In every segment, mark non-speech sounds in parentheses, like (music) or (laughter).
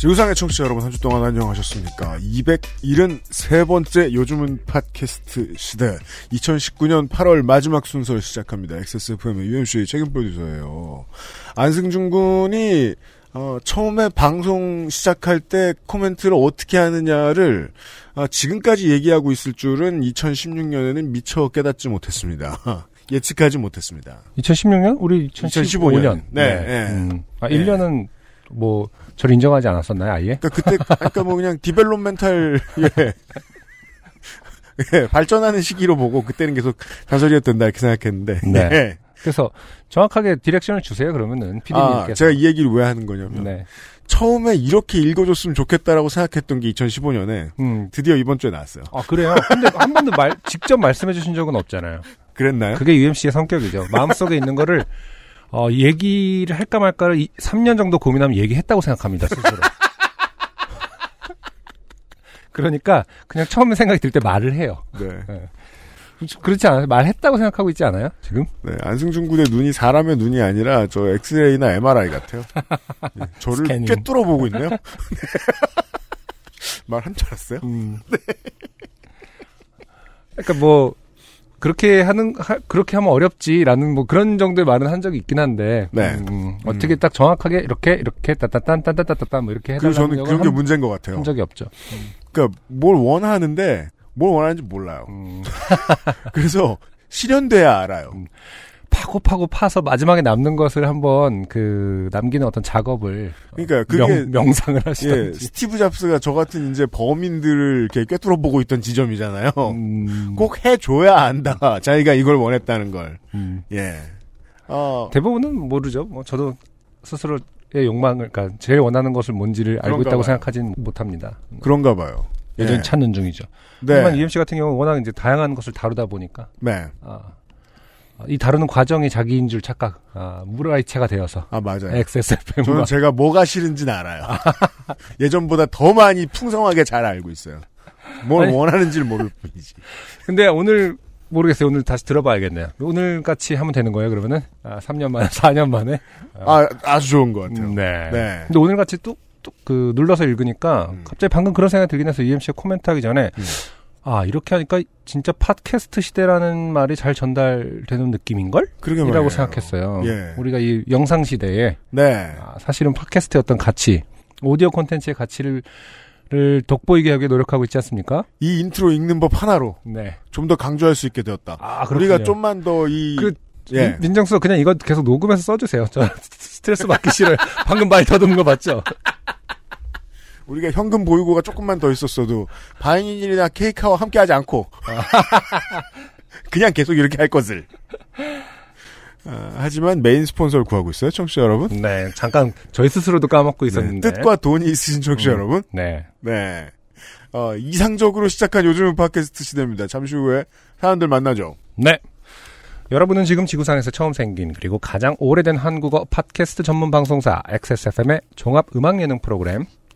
지구상의 청취자 여러분 한 주 동안 안녕하셨습니까? 273번째 요즘은 팟캐스트 시대 2019년 8월 마지막 순서를 시작합니다. XSFM의 UMC의 책임 프로듀서예요. 안승준 군이 어, 처음에 방송 시작할 때 코멘트를 어떻게 하느냐를 아, 지금까지 얘기하고 있을 줄은 2016년에는 미처 깨닫지 못했습니다. (laughs) 예측하지 못했습니다. 2016년? 우리 2015년. 2015년. 네, 네. 음. 아, 네. 1년은 뭐, 저를 인정하지 않았었나요, 아예? 그러니까 그때 그러니까 뭐 그냥 developmental 예. 예, 발전하는 시기로 보고 그때는 계속 단소리였던다 이렇게 생각했는데 네. 예. 그래서 정확하게 direction을 주세요, 그러면은. 아, 피디님께서. 제가 이 얘기를 왜 하는 거냐면 네. 처음에 이렇게 읽어줬으면 좋겠다라고 생각했던 게 2015년에 음. 드디어 이번 주에 나왔어요. 아, 그래요? 근데 한 번도 말, 직접 말씀해 주신 적은 없잖아요. 그랬나요? 그게 UMC의 성격이죠. 마음속에 있는 거를 어, 얘기를 할까 말까를 이- 3년 정도 고민하면 얘기했다고 생각합니다, 스스로. (laughs) 그러니까 그냥 처음에 생각이 들 때 말을 해요. 네. 그렇지 않아요? 말했다고 생각하고 있지 않아요? 지금? 네, 안승준 군의 눈이 사람의 눈이 아니라 저 엑스레이나 MRI 같아요. 예, 저를 스캐닝. 꿰뚫어 보고 있네요. (laughs) 말한 줄 알았어요? 네. 그러니까 뭐 그렇게 하는 하- 그렇게 하면 어렵지라는 뭐 그런 정도의 말은 한 적이 있긴 한데 네. 음, 어떻게 딱 정확하게 이렇게 이렇게 따따딴따따따따 뭐 이렇게 그리고 저는 해달라는 그런 게 한, 문제인 것 같아요. 한 적이 없죠. 그러니까 뭘 원하는데 뭘 원하는지 몰라요. 음, (laughs) 그래서 실현돼야 알아요. 파고 파고 파서 마지막에 남는 것을 한번 그 남기는 어떤 작업을 그러니까 그게 명, 명상을 예, 하시던지 스티브 잡스가 저 같은 이제 범인들을 이렇게 꿰뚫어 보고 있던 지점이잖아요. 음, 꼭 해줘야 안다. 자기가 이걸 원했다는 걸. 음. 예. 어, 대부분은 모르죠. 뭐 저도 스스로의 욕망을 그러니까 제일 원하는 것을 뭔지를 알고 있다고 봐요. 생각하진 못합니다. 그런가 봐요. 여전히 예. 찾는 중이죠. 네. 하지만 UMC 같은 경우는 워낙 이제 다양한 것을 다루다 보니까 네. 아, 이 다루는 과정이 자기인 줄 착각, 아, 무라이체가 되어서 아, 맞아요. XSFM과 저는 제가 뭐가 싫은지는 알아요. (laughs) 예전보다 더 많이 풍성하게 잘 알고 있어요. 뭘 아니. 원하는지를 모를 뿐이지. (laughs) 근데 오늘 모르겠어요. 오늘 다시 들어봐야겠네요. 오늘 같이 하면 되는 거예요. 그러면은 아, 3년 만에, (laughs) 4년 만에. 아, 아 주 좋은 것 같아요. 음, 네. 네. 근데 오늘 같이 뚝 뚝 그 눌러서 읽으니까 음. 갑자기 방금 그런 생각이 들긴 해서 UMC가 코멘트 하기 전에 음. 아 이렇게 하니까 진짜 팟캐스트 시대라는 말이 잘 전달되는 느낌인걸? 그러게 이라고 말이에요. 생각했어요. 예. 우리가 이 영상 시대에 네. 아, 사실은 팟캐스트의 어떤 가치, 오디오 콘텐츠의 가치를 를 돋보이게 하기 노력하고 있지 않습니까? 이 인트로 읽는 법 하나로 네. 좀 더 강조할 수 있게 되었다. 아, 우리가 좀만 더 이, 그, 예. 민- 민정수 그냥 이거 계속 녹음해서 써주세요. 저 (laughs) 스트레스 받기 싫어요. 방금 많이 더듬은 거 봤죠? 우리가 현금 보유고가 조금만 더 있었어도 바이닐이나 케이크와 함께 하지 않고 (laughs) 그냥 계속 이렇게 할 것을. 아, 하지만 메인 스폰서를 구하고 있어요, 청취자 여러분. 네. 잠깐 저희 스스로도 까먹고 네, 있었는데. 뜻과 돈이 있으신 청취자 음. 여러분. 네. 네. 어, 이상적으로 시작한 요즘은 팟캐스트 시대입니다. 잠시 후에 사람들 만나죠. 네. 여러분은 지금 지구상에서 처음 생긴 그리고 가장 오래된 한국어 팟캐스트 전문 방송사 XSFM의 종합 음악 예능 프로그램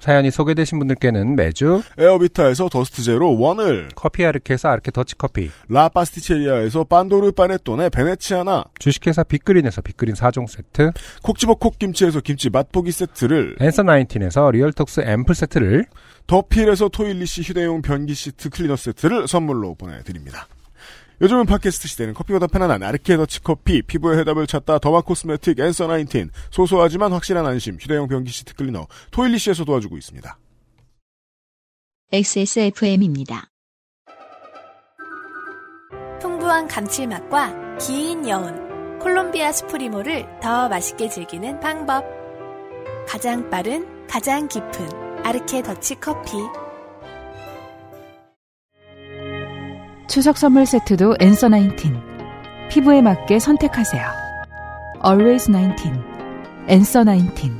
사연이 소개되신 분들께는 매주 에어비타에서 더스트 제로 원을, 커피 아르케에서 아르케 더치 커피, 라 파스티체리아에서 판도르 파네톤의 베네치아나, 주식회사 빅그린에서 빅그린 4종 세트, 콕 집어 콕 김치에서 김치 맛보기 세트를, 앤서 나인틴에서 리얼톡스 앰플 세트를, 더필에서 토일리시 휴대용 변기 시트 클리너 세트를 선물로 보내드립니다. 요즘은 팟캐스트 시대는 커피보다 편안한 아르케 더치 커피, 피부의 해답을 찾다 derma cosmetic 앤서 나인틴, 소소하지만 확실한 안심 휴대용 변기 시트 클리너 토일리시에서 도와주고 있습니다. XSFM입니다. 풍부한 감칠맛과 긴 여운 콜롬비아 스프리모를 더 맛있게 즐기는 방법. 가장 빠른, 가장 깊은 아르케 더치 커피. 추석 선물 세트도 엔서 나인틴. 피부에 맞게 선택하세요. Always 19. 엔서 나인틴.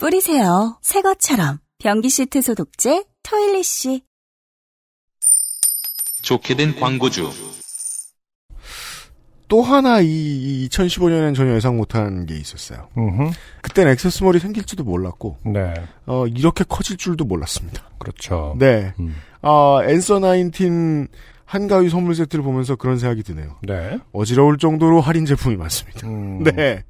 뿌리세요. 새 것처럼. 변기 시트 소독제 토일리쉬. 좋게 된 광고주. 또 하나 이 2015년엔 전혀 예상 못한 게 있었어요. 음흠. 그땐 XS몰이 생길지도 몰랐고 네. 어, 이렇게 커질 줄도 몰랐습니다. 그렇죠. 네. 음. 아, 앤서 나인틴 한가위 선물 세트를 보면서 그런 생각이 드네요. 네. 어지러울 정도로 할인 제품이 많습니다. 음. (laughs) 네.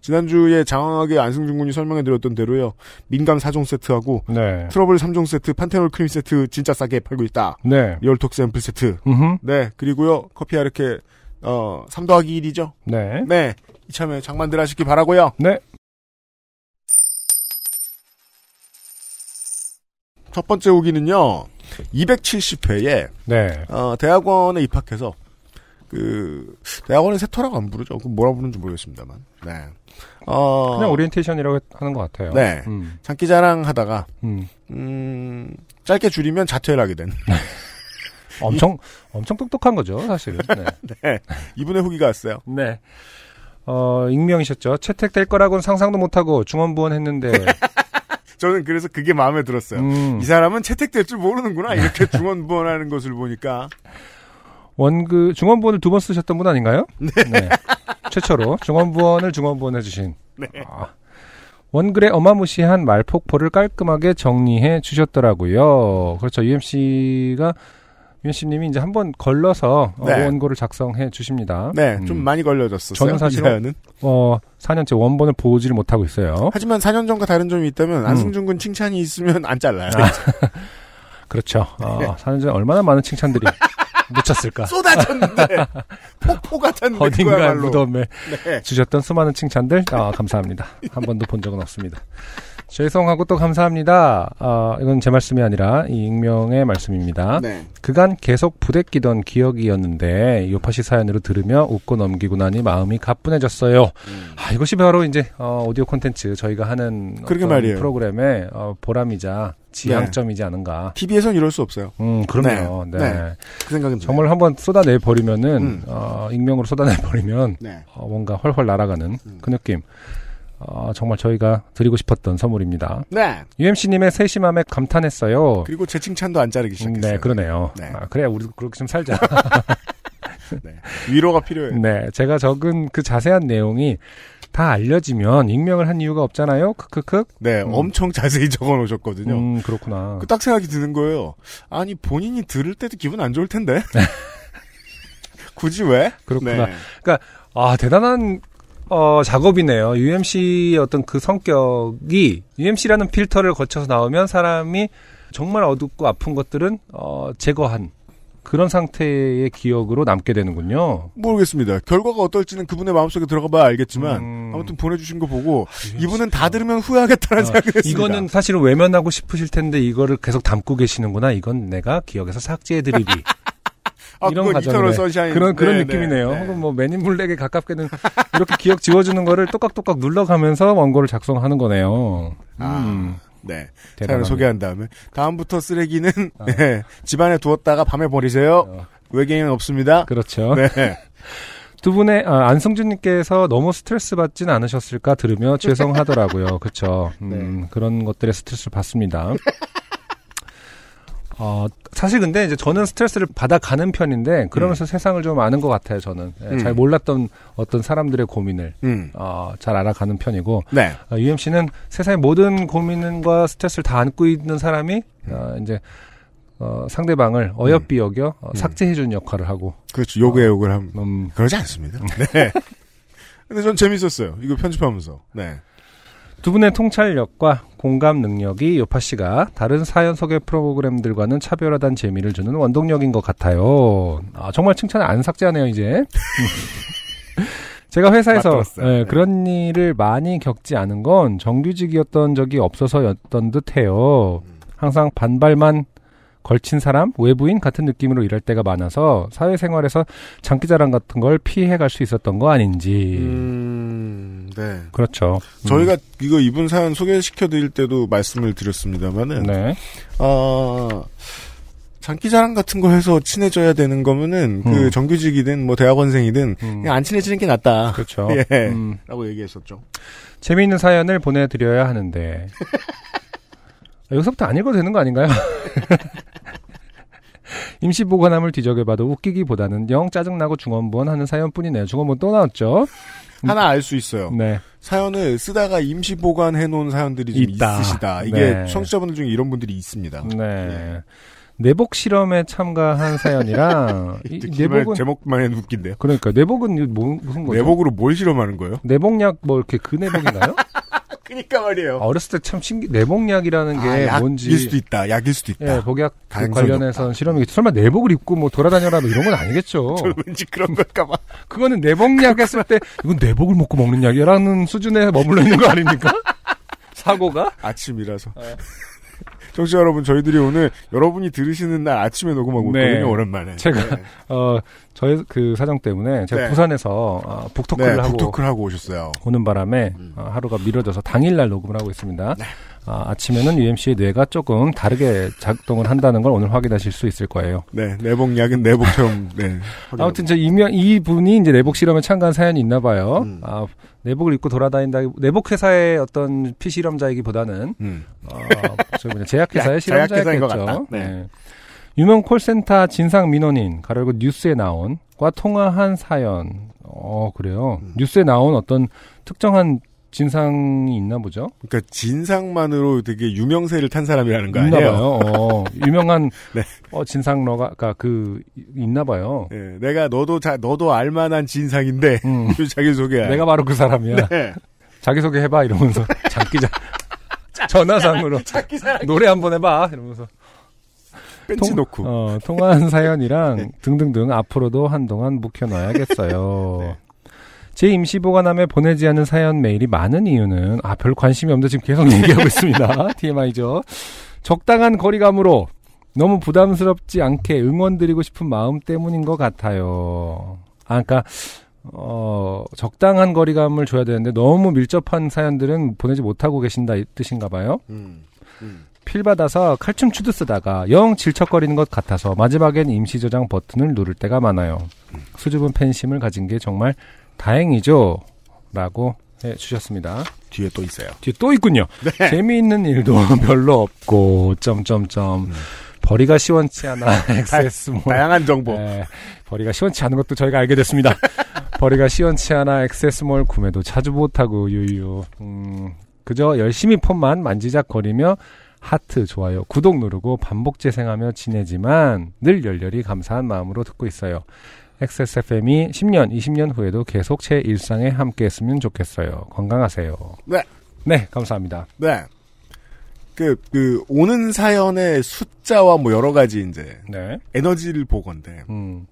어, 지난주에 장황하게 안승준 군이 설명해 드렸던 대로요. 민감 4종 세트하고 네. 트러블 3종 세트, 판테놀 크림 세트 진짜 싸게 팔고 있다. 네. 리얼톡스 앰플 세트. 음흠. 네. 그리고요. 커피 아르케 어, 3 더하기 1이죠. 네. 네. 이참에 장만들 하시기 바라고요. 네. 첫 번째 후기는요. 270회에 네. 어, 대학원에 입학해서 그 대학원에 새터라고 안 부르죠. 그 뭐라 부르는지 모르겠습니다만. 네. 어, 그냥 오리엔테이션이라고 하는 것 같아요. 네. 음. 장기자랑 하다가 음. 음, 짧게 줄이면 자퇴를 하게 된 (laughs) 엄청 엄청 똑똑한 거죠, 사실은. (laughs) 네. 네. 이분의 후기가 왔어요. 네. 어, 익명이셨죠. 채택될 거라고는 상상도 못하고 중원부원 했는데. (laughs) 저는 그래서 그게 마음에 들었어요. 음, 이 사람은 채택될 줄 모르는구나. 이렇게 중원부원하는 것을 보니까. 원그 중원부원을 두 번 쓰셨던 분 아닌가요? 네. 최초로 중원부원을 중원부원 해주신. 네. 아, 원글의 어마무시한 말폭포를 깔끔하게 정리해 주셨더라고요. 그렇죠. UMC가 UMC님이 이제 한 번 걸러서 어, 네. 원고를 작성해 주십니다. 네, 음. 좀 많이 걸려졌었어요. 저는 이 사실은-. 어, 4년째 원본을 보지를 못하고 있어요. 하지만 4년 전과 다른 점이 있다면 음. 안승준 군 칭찬이 있으면 안 잘라요. (laughs) 그렇죠. 어, 4년 전에 얼마나 많은 칭찬들이 묻혔을까. 쏟아졌는데 폭포 같았는데 어딘가. 무덤에 네. 주셨던 수많은 칭찬들 아, 감사합니다. 한 번도 본 적은 없습니다. 죄송하고 또 감사합니다. 아, 이건 제 말씀이 아니라 이 익명의 말씀입니다. 네. 그간 계속 부대끼던 기억이었는데 요파시 사연으로 들으며 웃고 넘기고 나니 마음이 가뿐해졌어요. 음. 아, 이것이 바로 이제 어, 오디오 콘텐츠 저희가 하는 그러게 어떤 말이에요. 프로그램의 어, 보람이자 지향점이지 않은가. TV에선 이럴 수 없어요. 음, 그럼요. 네. 네. 네. 그 생각은 정말 한번 쏟아내 버리면은 음. 어, 익명으로 쏟아내 버리면 네. 어, 뭔가 헐헐 날아가는 음. 그 느낌. 어, 정말 저희가 드리고 싶었던 선물입니다. 네. UMC님의 세심함에 감탄했어요. 그리고 제 칭찬도 안 자르기 음, 시작했어요. 네, 그러네요. 네. 아, 그래, 우리도 그렇게 좀 살자. (laughs) 네. 위로가 필요해요. 네, 제가 적은 그 자세한 내용이 다 알려지면 익명을 한 이유가 없잖아요. 크크크. 네, 음. 엄청 자세히 (laughs) 적어 놓으셨거든요. 음, 그렇구나. 그 딱 생각이 드는 거예요. 아니, 본인이 들을 때도 기분 안 좋을 텐데. (laughs) 굳이 왜? 그렇구나. 네. 아, 대단한 어, 작업이네요. UMC의 어떤 그 성격이 UMC라는 필터를 거쳐서 나오면 사람이 정말 어둡고 아픈 것들은 어, 제거한 그런 상태의 기억으로 남게 되는군요. 모르겠습니다. 결과가 어떨지는 그분의 마음속에 들어가 봐야 알겠지만, 음. 아무튼 보내주신 거 보고, 이분은 다 들으면 후회하겠다는 어, 생각을 했습니다. 이거는 사실은 외면하고 싶으실 텐데 이거를 계속 담고 계시는구나. 이건 내가 기억에서 삭제해드리리. (laughs) 아, 이런 과정이네. 그런 그런 네, 느낌이네요. 네, 네. 혹은 뭐 맨인 블랙에 가깝게는 이렇게 기억 지워주는 거를 똑깍똑깍 눌러가면서 원고를 작성하는 거네요. 음, 네. 사연을. 소개한 다음에, 다음부터 쓰레기는, 어. (laughs) 네, 집안에 두었다가 밤에 버리세요. 어, 외계인은 없습니다. 그렇죠. 네. (laughs) 두 분의 아, 안성준님께서 너무 스트레스 받진 않으셨을까 들으며 죄송하더라고요. 그렇죠. (laughs) 음, 그런 것들에 스트레스를 받습니다. 어, 사실 근데 이제 저는 스트레스를 받아가는 편인데 그러면서 세상을 좀 아는 것 같아요. 저는 예, 음. 잘 몰랐던 어떤 사람들의 고민을 음. 어, 잘 알아가는 편이고 네. 어, UMC는 세상의 모든 고민과 스트레스를 다 안고 있는 사람이 어, 이제 어, 상대방을 어여삐 여겨 어, 음. 삭제해주는 역할을 하고 그렇죠. 욕에 욕을 함. 음, 그러지 않습니다. (laughs) 네. 근데 전 재밌었어요. 이거 편집하면서. 네. 두 분의 통찰력과 공감 능력이 요파 씨가 다른 사연 소개 프로그램들과는 차별화된 재미를 주는 원동력인 것 같아요. 아, 정말 칭찬을 안 삭제하네요, 이제. (laughs) 제가 회사에서. 예, 네. 그런 일을 많이 겪지 않은 건 정규직이었던 적이 없어서였던 듯해요. 항상 반발만 걸친 사람, 외부인 같은 느낌으로 일할 때가 많아서 사회생활에서 장기자랑 같은 걸 피해갈 수 있었던 거 아닌지. 음, 네. 그렇죠. 음. 저희가 이거 이분 사연 소개시켜 드릴 때도 말씀을 드렸습니다만은 네. 어, 장기자랑 같은 거 해서 친해져야 되는 거면은 그 음. 정규직이든 뭐 대학원생이든 음, 그냥 안 친해지는 게 낫다. 그렇죠. (laughs) 예. 음, 라고 얘기했었죠. 재미있는 사연을 보내드려야 하는데 (laughs) 여기서부터 안 읽어도 되는 거 아닌가요? (laughs) 임시 보관함을 뒤적여봐도 웃기기보다는 영 짜증나고 중원부원 하는 사연뿐이네요. 중원부원 또 나왔죠? 하나 알 수 있어요. 네. 사연을 쓰다가 임시 보관해 놓은 사연들이 좀 있다. 있으시다. 이게 네. 청취자분들 중에 이런 분들이 있습니다. 네. 내복 실험에 참가한 듣기만 (laughs) 내복은 제목만 해도 웃긴데요. 그러니까 내복은 뭐, 무슨 거죠? 내복으로 뭘 실험하는 거예요? 내복약 뭐 이렇게 그 내복인가요? (laughs) 그니까 말이에요. 어렸을 때 참 신기 내복약이라는 게 아, 약일 뭔지 수도 있다. 약일 수도 있다. 예, 복약 가능성이 관련해서 높다. 실험이 설마 내복을 입고 뭐 돌아다녀라 뭐 이런 건 아니겠죠. (laughs) 저 왠지 그런 걸까 봐. 그거는 내복약 했을 때 이건 내복을 먹고 먹는 약이라는 수준에 머물러 있는 거 아닙니까? (laughs) 사고가? 아침이라서. 네. 청취자 여러분, 저희들이 오늘 여러분이 들으시는 날 아침에 녹음하고 네. 있거든요, 오랜만에. 제가 네. 어 저희 그 사정 때문에 제가 네. 부산에서 어, 북토크를 네, 하고 북토크를 하고 오셨어요. 오는 바람에 음. 어, 하루가 미뤄져서 당일날 녹음을 하고 있습니다. 네. 아, 아침에는 UMC의 뇌가 조금 다르게 작동을 한다는 걸 오늘 확인하실 수 있을 거예요. 네, 내복약은 내복처럼, 네. (laughs) 아무튼 저 이명 이분이 이제 내복 실험에 참가한 사연이 있나 봐요. 음. 아, 내복을 입고 돌아다닌다. 내복 회사의 어떤 피실험자이기보다는 음. 어, 저 뭐냐 제약 회사의 야, 제약 회사인 것 실험자였겠죠. 같다. 네. 유명 콜센터 진상 민원인 가로고 뉴스에 나온과 통화한 사연. 어 그래요. 음. 뉴스에 나온 어떤 특정한 진상이 있나 보죠. 그러니까 진상만으로 되게 유명세를 탄 사람이라는 거 있나 아니에요? 봐요. 어, (laughs) 유명한 네. 어, 진상러가 그러니까 그 있나 봐요. 예, 내가 너도 자, 너도 알만한 진상인데 음. (laughs) 자기 소개. 내가 바로 그 사람이야. 네. 자기 소개 해봐 이러면서 (laughs) 장기자 전화상으로 노래 한번 해봐 이러면서 통- 놓고. 어, 통화한 사연이랑 네. 등등등 앞으로도 한동안 묵혀놔야겠어요. 네. 제 임시보관함에 보내지 않은 사연 메일이 많은 이유는 아 별 관심이 없는데 지금 계속 (laughs) 얘기하고 있습니다. (laughs) TMI죠. 적당한 거리감으로 너무 부담스럽지 않게 응원드리고 싶은 마음 때문인 것 같아요. 아, 그러니까 어, 적당한 거리감을 줘야 되는데 너무 밀접한 사연들은 보내지 못하고 계신다 이 뜻인가 봐요. 음. 음. 필 받아서 칼춤 추듯 쓰다가 영 질척거리는 것 같아서 마지막엔 임시 저장 버튼을 누를 때가 많아요. 수줍은 팬심을 가진 게 정말 다행이죠. 라고 해 주셨습니다. 뒤에 또 있어요. 뒤에 또 있군요. (laughs) 네. 재미있는 일도 (laughs) 별로 없고 점점점 음. 벌이가 시원치 않아 (laughs) 엑세스몰 다양한 정보. 네, 벌이가 시원치 않은 것도 저희가 알게 됐습니다. 벌이가 시원치 않아 액세스몰 구매도 자주 못하고 유유. 음, 그저 열심히 폰만 만지작거리며 하트, 좋아요, 구독 누르고 반복 재생하며 지내지만 늘 열렬히 감사한 마음으로 듣고 있어요. XSFM이 10년, 20년 후에도 계속 제 일상에 함께 했으면 좋겠어요. 건강하세요. 네. 네, 감사합니다. 네. 그, 그, 오는 사연의 숫자와 뭐 여러 가지 이제 네. 에너지를 보건데, 음,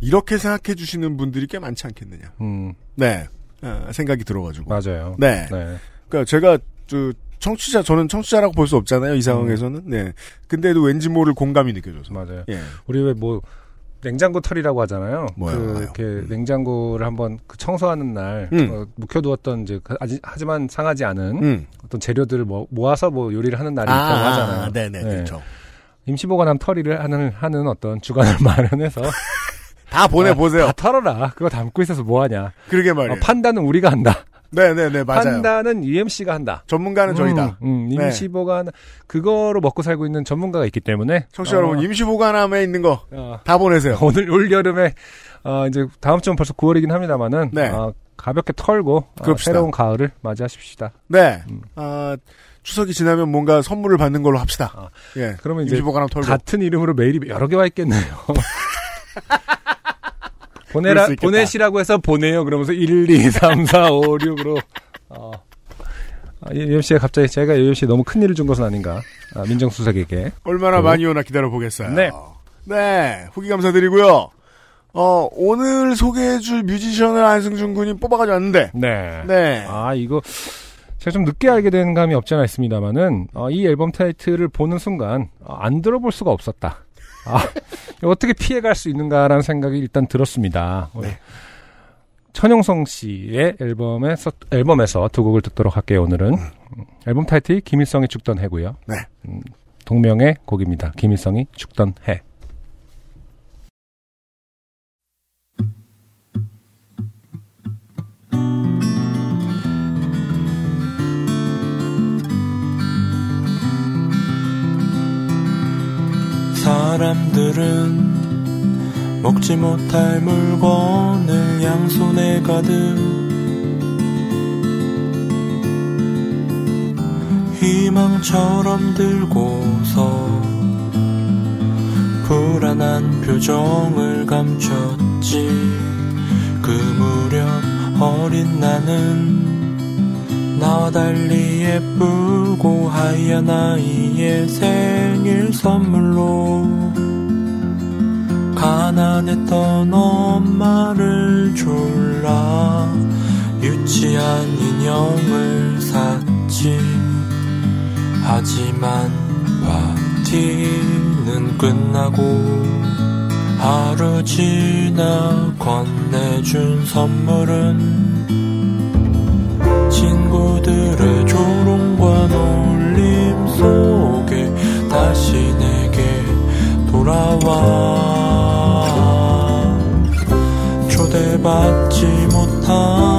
이렇게 생각해 주시는 분들이 꽤 많지 않겠느냐. 음, 네. 어, 생각이 들어가지고. 맞아요. 네. 네. 그러니까 제가, 저, 청취자, 저는 청취자라고 볼 수 없잖아요, 이 상황에서는. 네. 근데도 왠지 모를 공감이 느껴져서. 맞아요. 예. 우리 왜 뭐 냉장고 털이라고 하잖아요. 뭐요? 그? 이렇게 음. 냉장고를 한번 그 청소하는 날 음. 어, 묵혀두었던 이제 그 아직 하지만 상하지 않은 음. 어떤 재료들을 모, 모아서 뭐 요리를 하는 날이 있다고 하잖아요. 네네, 네. 그렇죠. 임시보관함 털이를 하는 하는 어떤 주간을 (laughs) 마련해서 다 보내 보세요. 다 털어라. 그거 담고 있어서 뭐 하냐. 그러게 어, 말이에요. 판단은 우리가 한다. 네네네, 맞아요. 판단은 UMC가 한다. 전문가는 저희다. 음, 음, 네. 임시보관 그거로 먹고 살고 있는 전문가가 있기 때문에 청취자 어, 여러분, 임시보관함에 있는 거다 어, 보내세요. (laughs) 오늘 올 여름에 어, 이제 다음 주면 벌써 9월이긴 합니다만은 네. 어, 가볍게 털고 어, 그럽시다. 새로운 가을을 맞이하십시다. 네. 음. 아, 추석이 지나면 뭔가 선물을 받는 걸로 합시다. 아, 예. 그러면 이제 임시보관함 털고. 같은 이름으로 메일이 여러 개 와 있겠네요. (laughs) 보내라. 보내시라고 해서 보내요. 그러면서 1, 2, 3, 4, 5, 6으로 어. 아, 유엠 씨가 갑자기 제가 유엠 씨 너무 큰 일을 준 것은 아닌가? 아, 민정수석에게 얼마나 그- 많이 오나 기다려 보겠어요. 네. 네. 후기 감사드리고요. 어, 오늘 소개해줄 뮤지션을 안승준 군이 뽑아가지고 왔는데, 네. 네. 아, 이거, 제가 좀 늦게 알게 된 감이 없지 않아 있습니다만은, 어, 이 앨범 타이틀을 보는 순간, 어, 안 들어볼 수가 없었다. 아, 어떻게 피해갈 수 있는가라는 생각이 일단 들었습니다. 네. 천영성 씨의 앨범에서, 앨범에서 두 곡을 듣도록 할게요, 오늘은. 음, 앨범 타이틀이 김일성이 죽던 해고요. 네. 음, 동명의 곡입니다. 김일성이 죽던 해. 사람들은 먹지 못할 물건을 양손에 가득 희망처럼 들고서 불안한 표정을 감췄지. 그 무렵 어린 나는 나와 달리 예쁘고 하얀 아이의 생일 선물로 가난했던 엄마를 졸라 유치한 인형을 샀지. 하지만 파티는 끝나고 하루 지나 건네준 선물은 친구들의 조롱과 놀림 속에 다시 내게 돌아와. 초대받지 못한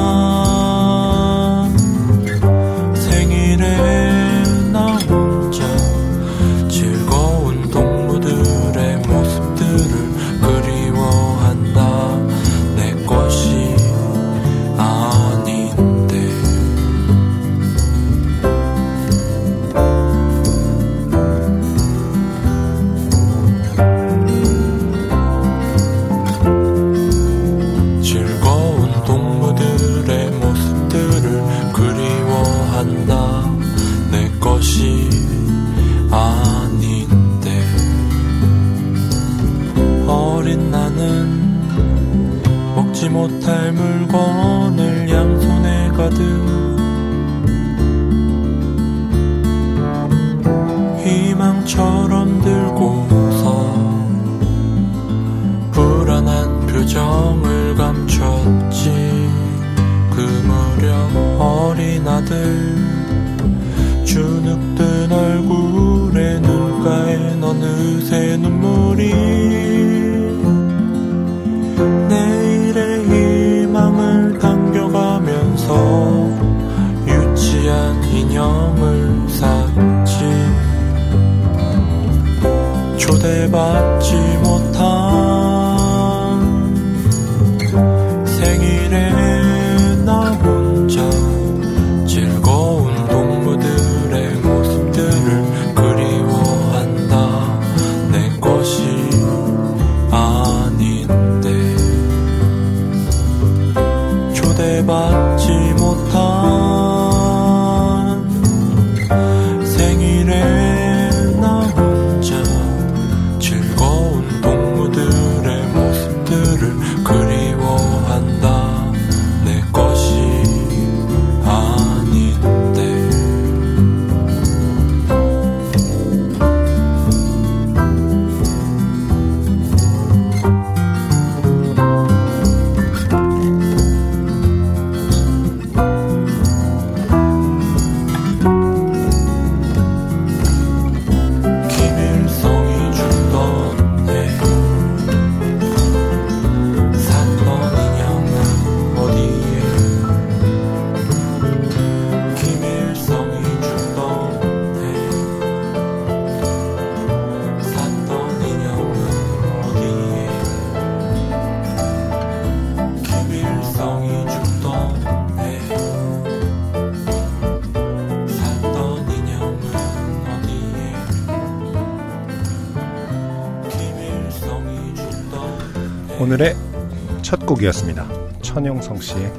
곡이었습니다. 천영성 씨의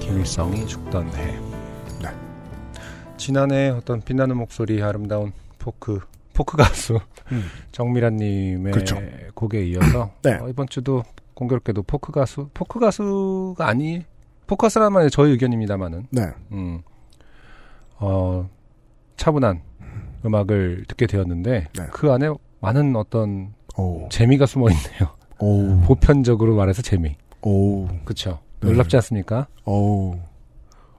김일성이 죽던 해. 네. 지난해 어떤 빛나는 목소리 아름다운 포크 포크 가수 음. 정미란님의 그렇죠. 곡에 이어서 (clears throat) 네. 어, 이번 주도 공교롭게도 포크 가수, 포크 가수가 아니, 포커스라는 말이 저의 의견입니다만은, 네. 음, 어, 차분한 음악을 듣게 되었는데, 네. 그 안에 많은 어떤 오. 재미가 숨어 있네요. 오. 보편적으로 말해서 재미. 오. 그쵸. 네. 놀랍지 않습니까? 어우,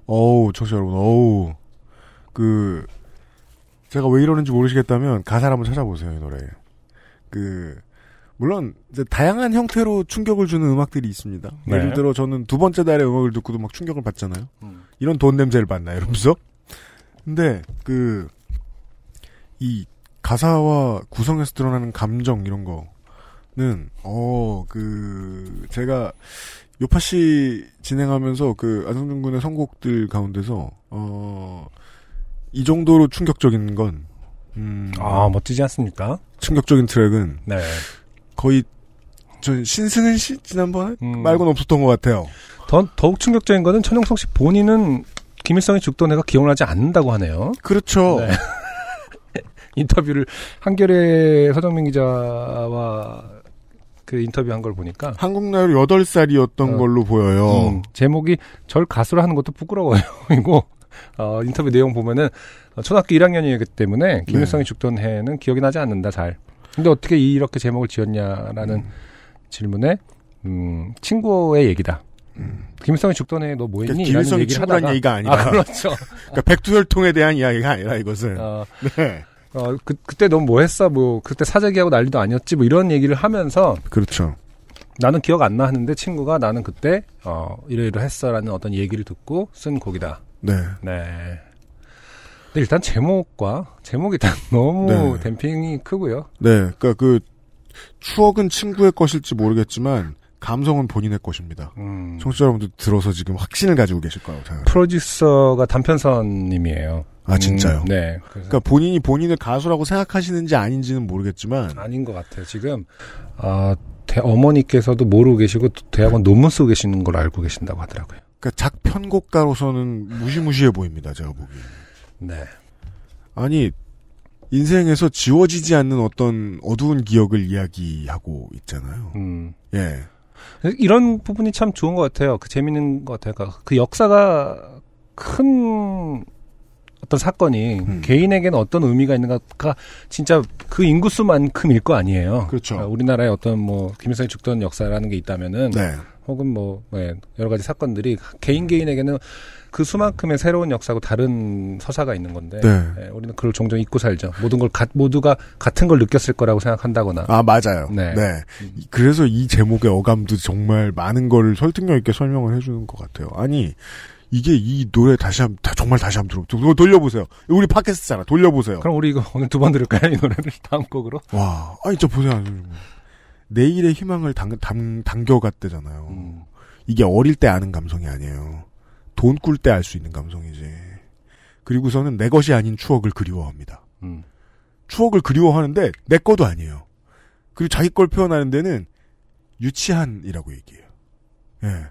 어우, 청취자 여러분, 어우. 그, 제가 왜 이러는지 모르시겠다면 가사를 한번 찾아보세요, 이 노래. 그, 물론, 이제 다양한 형태로 충격을 주는 음악들이 있습니다. 네. 예를 들어 저는 두 번째 달에 음악을 듣고도 막 충격을 받잖아요. 음. 이런 돈 냄새를 받나, 이러면서. 근데, 그, 이 가사와 구성에서 드러나는 감정, 이런 거 는, 어, 그, 제가, 요파 씨 진행하면서 그 안성준 군의 선곡들 가운데서, 어, 이 정도로 충격적인 건, 음, 아, 멋지지 않습니까? 충격적인 트랙은 네. 거의, 전 신승은 씨 지난번에 음. 말고는 없었던 것 같아요. 더, 더욱 충격적인 거는 천용석 씨 본인은 김일성이 죽던 애가 기억을 하지 않는다고 하네요. 그렇죠. 네. (laughs) 인터뷰를 한겨레 서정민 기자와 그 인터뷰한 걸 보니까 한국 나이로 8살이었던 어. 걸로 보여요. 음, 제목이 절 가수로 하는 것도 부끄러워요. (laughs) 이고 어, 인터뷰 내용 보면은 어, 초등학교 1학년이기 때문에 김일성이 죽던 해는 기억이 나지 않는다 잘. 근데 어떻게 이렇게 제목을 지었냐라는 질문에 음, 친구의 얘기다. 김일성이 죽던 해에 너 뭐했니? 그러니까 김일성이 친구란 하다가 얘기가 아니라. 아, 그렇죠. (laughs) 그러니까 백두혈통에 대한 이야기가 아니라 이것은. 어, 네. 어, 그, 그때 넌 뭐 했어? 뭐, 그때 사재기하고 난리도 아니었지? 뭐 이런 얘기를 하면서 그렇죠. 나는 기억 안나 하는데 친구가 나는 그때, 어, 이러이러 했어라는 어떤 얘기를 듣고 쓴 곡이다. 네. 네. 근데 일단 제목과, 제목이 일단 (laughs) 너무 네. 댐핑이 크고요. 네. 그러니까 그 추억은 친구의 것일지 모르겠지만 감성은 본인의 것입니다. 음, 청취자 여러분들 들어서 지금 확신을 가지고 계실 거라고 생각합니다. 프로듀서가 단편선님이에요. 아, 진짜요? 음, 네. 그러니까 본인이 본인을 가수라고 생각하시는지 아닌지는 모르겠지만 아닌 것 같아요. 지금, 아, 대- 어머니께서도 모르고 계시고 대학원 논문 쓰고 계시는 걸 알고 계신다고 하더라고요. 그러니까 작편곡가로서는 무시무시해 보입니다. 제가 보기에. 네. 아니 인생에서 지워지지 않는 어떤 어두운 기억을 이야기하고 있잖아요. 음. 예. 이런 부분이 참 좋은 것 같아요. 그 재밌는 것 같아요. 그러니까 그 역사가 큰 어떤 사건이 음. 개인에게는 어떤 의미가 있는가가 진짜 그 인구수만큼일 거 아니에요. 그렇죠. 그러니까 우리나라에 어떤 뭐 김일성이 죽던 역사라는 게 있다면은 네. 혹은 뭐 네, 여러 가지 사건들이 개인 개인에게는 그 수만큼의 새로운 역사고 다른 서사가 있는 건데 네. 예, 우리는 그걸 종종 잊고 살죠. 모든 걸 가- 모두가 같은 걸 느꼈을 거라고 생각한다거나. 아 맞아요. 네. 네. 이- 그래서 이 제목의 어감도 정말 많은 걸 설득력 있게 설명을 해주는 것 같아요. 아니 이게 이 노래 다시 한 다- 정말 다시 한번 들어 도- 돌려보세요. 우리 팟캐스트잖아. 돌려보세요. 그럼 우리 이거 (laughs) 오늘 두 번 들을까요? 이 노래를 (laughs) 다음 곡으로? 와, 아니 저 보세요. 내일의 희망을 당, 당, 당겨갔대잖아요. 음. 이게 어릴 때 아는 감성이 아니에요. 돈 꿀 때 알 수 있는 감성이지. 그리고서는 내 것이 아닌 추억을 그리워합니다. 음. 추억을 그리워하는데 내 것도 아니에요. 그리고 자기 걸 표현하는 데는 유치한이라고 얘기해요. 예.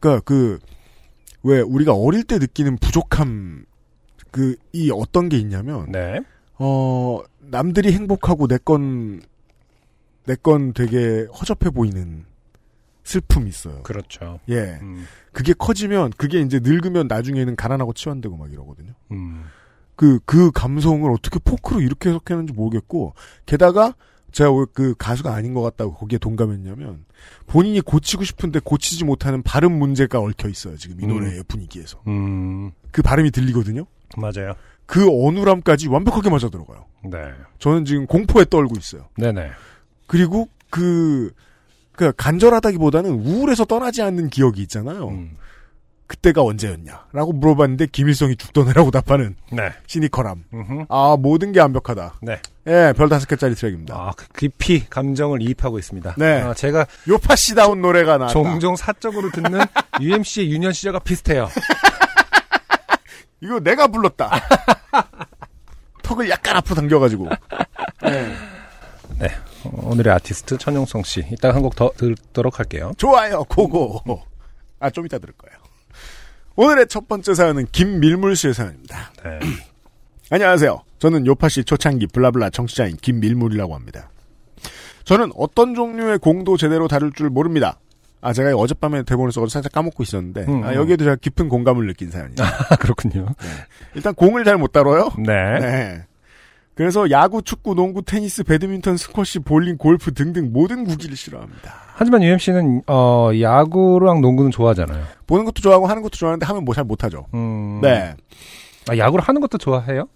그니까 그, 왜 우리가 어릴 때 느끼는 부족함, 그, 이 어떤 게 있냐면, 네. 어, 남들이 행복하고 내 건, 내 건 되게 허접해 보이는 슬픔이 있어요. 그렇죠. 예. 음. 그게 커지면, 그게 이제 늙으면 나중에는 가난하고 치환되고 막 이러거든요. 음. 그, 그 감성을 어떻게 포크로 이렇게 해석했는지 모르겠고, 게다가, 제가 왜 그 가수가 아닌 것 같다고 거기에 동감했냐면, 본인이 고치고 싶은데 고치지 못하는 발음 문제가 얽혀 있어요, 지금 이 음. 노래의 분위기에서. 음. 그 발음이 들리거든요? 맞아요. 그 어눌함까지 완벽하게 맞아 들어가요. 네. 저는 지금 공포에 떨고 있어요. 네네. 그리고 그, 그 간절하다기보다는 우울해서 떠나지 않는 기억이 있잖아요. 음. 그때가 언제였냐? 라고 물어봤는데 김일성이 죽던 해라고 답하는 네. 시니컬함. 음흠. 아, 모든 게 완벽하다. 네. 예, 별 다섯 개짜리 트랙입니다. 아, 그 깊이 감정을 이입하고 있습니다. 네. 아, 제가 요파 씨다운 노래가 나왔다. 종종 사적으로 듣는 (laughs) UMC의 유년 시절과 비슷해요. (laughs) 이거 내가 불렀다. (laughs) 턱을 약간 앞으로 당겨가지고. 네. 어, 오늘의 아티스트 천용성 씨. 이따가 한곡 더 듣도록 할게요. 좋아요, 고고. 아, 좀 이따 들을 거예요. 오늘의 첫 번째 사연은 김밀물 씨의 사연입니다. 네. (clears throat) 안녕하세요. 저는 요파시 초창기 블라블라 청취자인 김밀물이라고 합니다. 저는 어떤 종류의 공도 제대로 다룰 줄 모릅니다. 아, 제가 어젯밤에 대본을 써서 살짝 까먹고 있었는데, 음, 아, 음. 여기에도 제가 깊은 공감을 느낀 사연이에요. 아, (laughs) 그렇군요. 일단 공을 잘 못 다뤄요. 네. 네. 그래서 야구, 축구, 농구, 테니스, 배드민턴, 스쿼시, 볼링, 골프 등등 모든 구기를 싫어합니다. 하지만 UMC는 어 야구랑 농구는 좋아하잖아요. 보는 것도 좋아하고 하는 것도 좋아하는데 하면 뭐 잘 못하죠. 음. 네. 아, 야구를 하는 것도 좋아해요?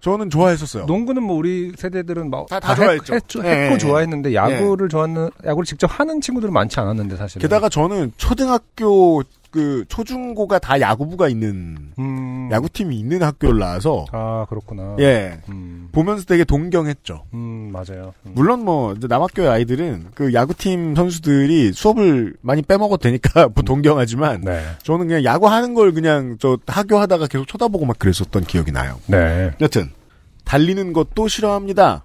저는 좋아했었어요. 농구는 뭐 우리 세대들은 막 다- 좋아했죠. 했, 고 예, 예. 좋아했는데 야구를 좋아하는 야구를 직접 하는 친구들은 많지 않았는데 사실은. 게다가 저는 초등학교 그 초중고가 다 야구부가 있는 음. 야구팀이 있는 학교를 나와서 아 그렇구나. 예 음. 보면서 되게 동경했죠. 음 맞아요. 음. 물론 뭐 이제 남학교의 아이들은 그 야구팀 선수들이 수업을 많이 빼먹어도 되니까 (laughs) 뭐 동경하지만 네. 저는 그냥 야구 하는 걸 그냥 저 학교 하다가 계속 쳐다보고 막 그랬었던 기억이 나요. 네. 여튼 달리는 것도 싫어합니다.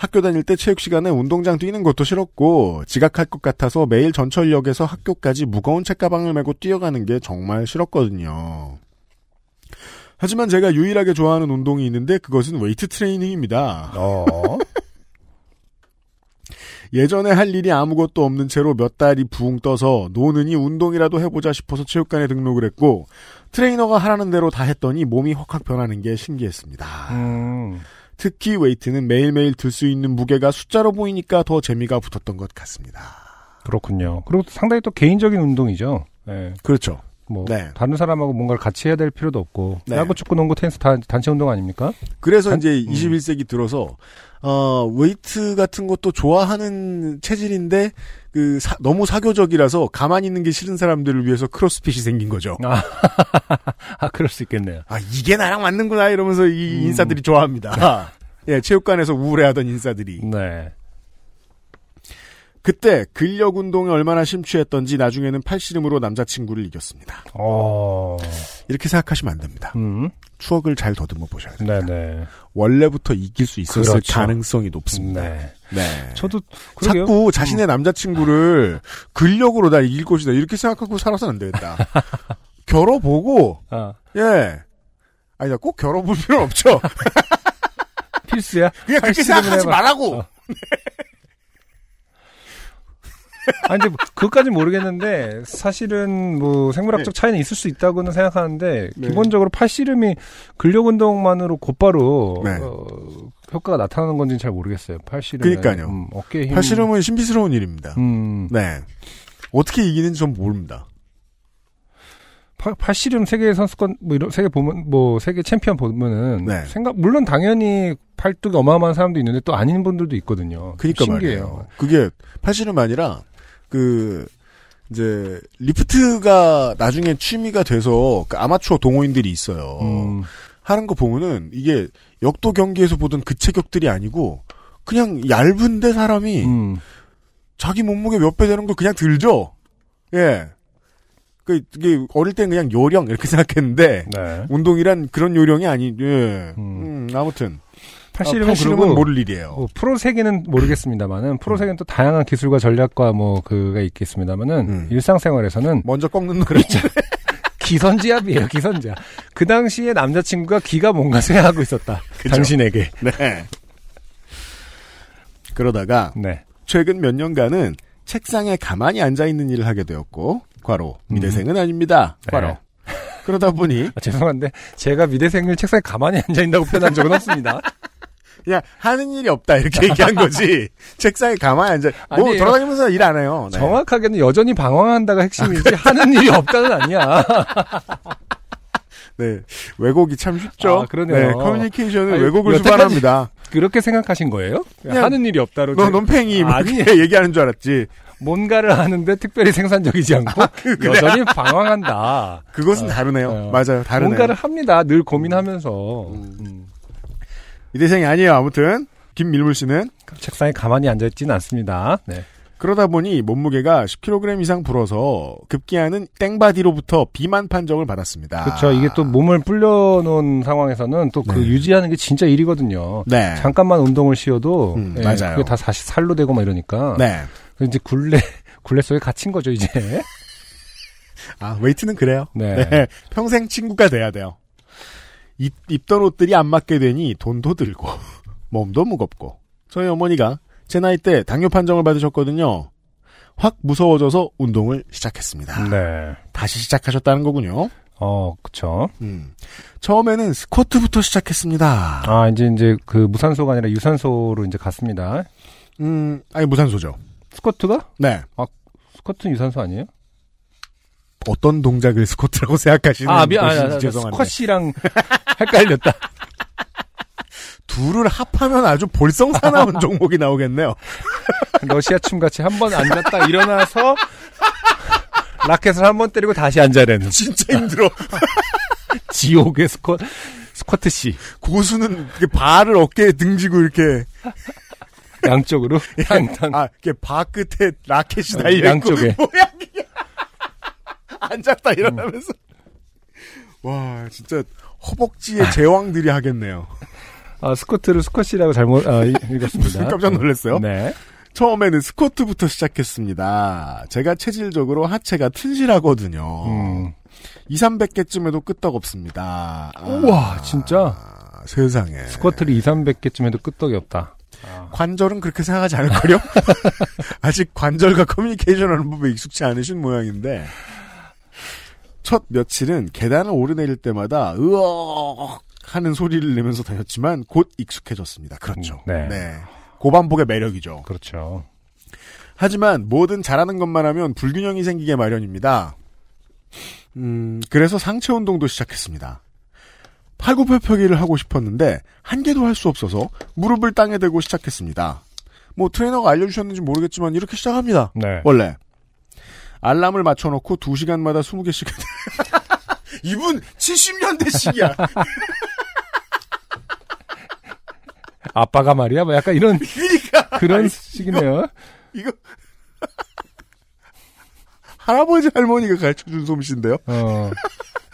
학교 다닐 때 체육 시간에 운동장 뛰는 것도 싫었고 지각할 것 같아서 매일 전철역에서 학교까지 무거운 책가방을 메고 뛰어가는 게 정말 싫었거든요. 하지만 제가 유일하게 좋아하는 운동이 있는데 그것은 웨이트 트레이닝입니다. 어. (laughs) 예전에 할 일이 아무것도 없는 채로 몇 달이 붕 떠서 노는이 운동이라도 해보자 싶어서 체육관에 등록을 했고 트레이너가 하라는 대로 다 했더니 몸이 확확 변하는 게 신기했습니다. 음. 특히 웨이트는 매일매일 들 수 있는 무게가 숫자로 보이니까 더 재미가 붙었던 것 같습니다. 그렇군요. 그리고 상당히 또 개인적인 운동이죠. 네. 그렇죠. 뭐 네. 다른 사람하고 뭔가를 같이 해야 될 필요도 없고 네. 야구, 축구, 농구, 테니스 다 단체 운동 아닙니까? 그래서 한- 이제 음. 21세기 들어서 어 웨이트 같은 것도 좋아하는 체질인데 그 사- 너무 사교적이라서 가만히 있는 게 싫은 사람들을 위해서 크로스핏이 생긴 거죠. 아, (laughs) 아 그럴 수 있겠네요. 아 이게 나랑 맞는구나 이러면서 이 음. 인싸들이 좋아합니다. (laughs) 예, 체육관에서 우울해하던 인싸들이. 네. 그때 근력 운동에 얼마나 심취했던지 나중에는 팔씨름으로 남자친구를 이겼습니다. 어. 이렇게 생각하시면 안 됩니다. 음. 추억을 잘 더듬어 보셔야 됩니다. 네네. 원래부터 이길 수 있었을 그렇죠. 가능성이 높습니다. 네. 네. 저도 그러게요. 음. 자꾸 자신의 남자친구를 근력으로 다 이길 것이다 이렇게 생각하고 살아서는 안 되겠다. (laughs) 겨뤄보고 아, 예. 아니 꼭 겨뤄볼 필요는 없죠. (laughs) 필수야. 그냥 그렇게 생각하지 해봐. 말라고. 어. (laughs) 아니 근데 그것까진 모르겠는데 사실은 뭐 생물학적 차이는 있을 수 있다고는 생각하는데 네. 기본적으로 팔씨름이 근력 운동만으로 곧바로 네. 어, 효과가 나타나는 건지는 잘 모르겠어요. 팔씨름. 그러니까요. 음, 어깨 힘. 팔씨름은 신비스러운 일입니다. 음. 네. 어떻게 이기는지 전 모릅니다. 팔, 팔씨름 세계 선수권 뭐 이런 세계 보면 뭐 세계 챔피언 보면은 네. 생각 물론 당연히 팔뚝이 어마어마한 사람도 있는데 또 아닌 분들도 있거든요. 그니까 신기해요. 말이에요. 그게 팔씨름 아니라 그 이제 리프트가 나중에 취미가 돼서 그 아마추어 동호인들이 있어요. 음, 하는 거 보면은 이게 역도 경기에서 보던 그 체격들이 아니고 그냥 얇은데 사람이 음. 자기 몸무게 몇 배 되는 걸 그냥 들죠. 예. 그 이게 어릴 땐 그냥 요령 이렇게 (laughs) 생각했는데 네. 운동이란 그런 요령이 아니. 예. 음. 음, 아무튼 팔씨름은, 아, 팔씨름은 그리고 모를 일이에요. 뭐 프로 세계는 모르겠습니다만은 프로 세계는 또 다양한 기술과 전략과 뭐 그가 있겠습니다만은 음. 일상생활에서는 먼저 꺾는 그렇죠. (laughs) 기선지압이에요, 기선지압. 그 당시에 남자친구가 기가 뭔가 쇠하고 있었다. (laughs) 그죠. 당신에게. 네. 그러다가 네. 최근 몇 년간은 책상에 가만히 앉아 있는 일을 하게 되었고, 과로 미대생은 아닙니다. 네. 과로. 그러다 보니 (laughs) 아, 죄송한데 제가 미대생을 책상에 가만히 앉아 있다고 표현한 적은 없습니다. 그냥 하는 일이 없다 이렇게 얘기한 거지. (laughs) 책상에 가만히 앉아. 뭐. 돌아다니면서 일 안 해요. 네. 정확하게는 여전히 방황한다가 핵심이지 하는 일이 없다는 아니야. (laughs) 네. 왜곡이 참 쉽죠. 아, 그러네요. 네, 커뮤니케이션은 아니, 왜곡을 수반합니다. 그렇게 생각하신 거예요? 그냥 하는 일이 없다로 너 제- 논팽이 뭐. 이렇게 얘기하는 줄 알았지. 뭔가를 하는데 특별히 생산적이지 않고 여전히 방황한다. 그것은 어, 다르네요. 어. 맞아요. 다르네요. 뭔가를 합니다. 늘 고민하면서 음. 미대생이 아니에요. 아무튼 김밀물 씨는 책상에 가만히 앉아 있지는 않습니다. 네. 그러다 보니 몸무게가 10kg 이상 불어서 급기야는 땡바디로부터 비만 판정을 받았습니다. 그렇죠. 이게 또 몸을 불려놓은 상황에서는 또그 네. 유지하는 게 진짜 일이거든요. 네. 잠깐만 운동을 쉬어도 음, 예, 맞아요. 그게 다 다시 살로 되고 막 이러니까 네. 이제 굴레 (laughs) 굴레 속에 갇힌 거죠 이제. 아, 웨이트는 그래요. 네. 네. 평생 친구가 돼야 돼요. 입, 입던 옷들이 안 맞게 되니 돈도 들고, (laughs) 몸도 무겁고. 저희 어머니가 제 나이 때 당뇨 판정을 받으셨거든요. 확 무서워져서 운동을 시작했습니다. 네. 다시 시작하셨다는 거군요. 어, 그쵸. 음. 처음에는 스쿼트부터 시작했습니다. 아, 이제, 이제, 그, 무산소가 아니라 유산소로 이제 갔습니다. 음, 아니, 무산소죠. 스쿼트가? 네. 스쿼트는 유산소 아니에요? 어떤 동작을 스쿼트라고 생각하시는 아, 미안, 것인지 아, 아, 죄송한데. 스쿼시랑 헷갈렸다. (laughs) 둘을 합하면 아주 볼성사나운 (laughs) 종목이 나오겠네요. (laughs) 러시아 춤 같이 한 번 앉았다 일어나서 라켓을 한 번 때리고 다시 앉아야 되는 진짜 힘들어. 지옥의 스쿼, 스쿼트시. 고수는 이렇게 발을 어깨에 등지고 이렇게 양쪽으로. 탕탕. 아, 이렇게 바 끝에 라켓이 달려 있고 양쪽에. 뭐야 이게. (laughs) 앉았다 일어나면서 와, 진짜 허벅지의 제왕들이 하겠네요. 아, 스쿼트를 스쿼시라고 잘못, 아, 이- 읽었습니다. (laughs) 깜짝 놀랐어요. 네. 처음에는 스쿼트부터 시작했습니다. 제가 체질적으로 하체가 튼실하거든요. 음. 2, 300개쯤에도 끄떡없습니다. 아, 우와, 진짜? 세상에. 스쿼트를 2, 300개쯤 해도 끄떡이 없다. 관절은 그렇게 생각하지 않을걸요? (laughs) 아직 관절과 커뮤니케이션 하는 법에 익숙치 않으신 모양인데 첫 며칠은 계단을 오르내릴 때마다 으억 하는 소리를 내면서 다녔지만 곧 익숙해졌습니다. 그렇죠. 음, 네. 고반복의 매력이죠. 그렇죠. 하지만 뭐든 잘하는 것만 하면 불균형이 생기게 마련입니다. 음, 그래서 상체 운동도 시작했습니다. 팔굽혀펴기를 하고 싶었는데 한 개도 할 수 없어서 무릎을 땅에 대고 시작했습니다. 뭐 트레이너가 알려주셨는지 모르겠지만 이렇게 시작합니다. 네. 원래 알람을 맞춰놓고 2시간마다 20개씩 (laughs) 이분 70년대식이야. (laughs) 아빠가 말이야? 뭐 약간 이런, 그러니까 그런 식이네요. 이거 (laughs) 할아버지 할머니가 가르쳐준 솜씨인데요. 어,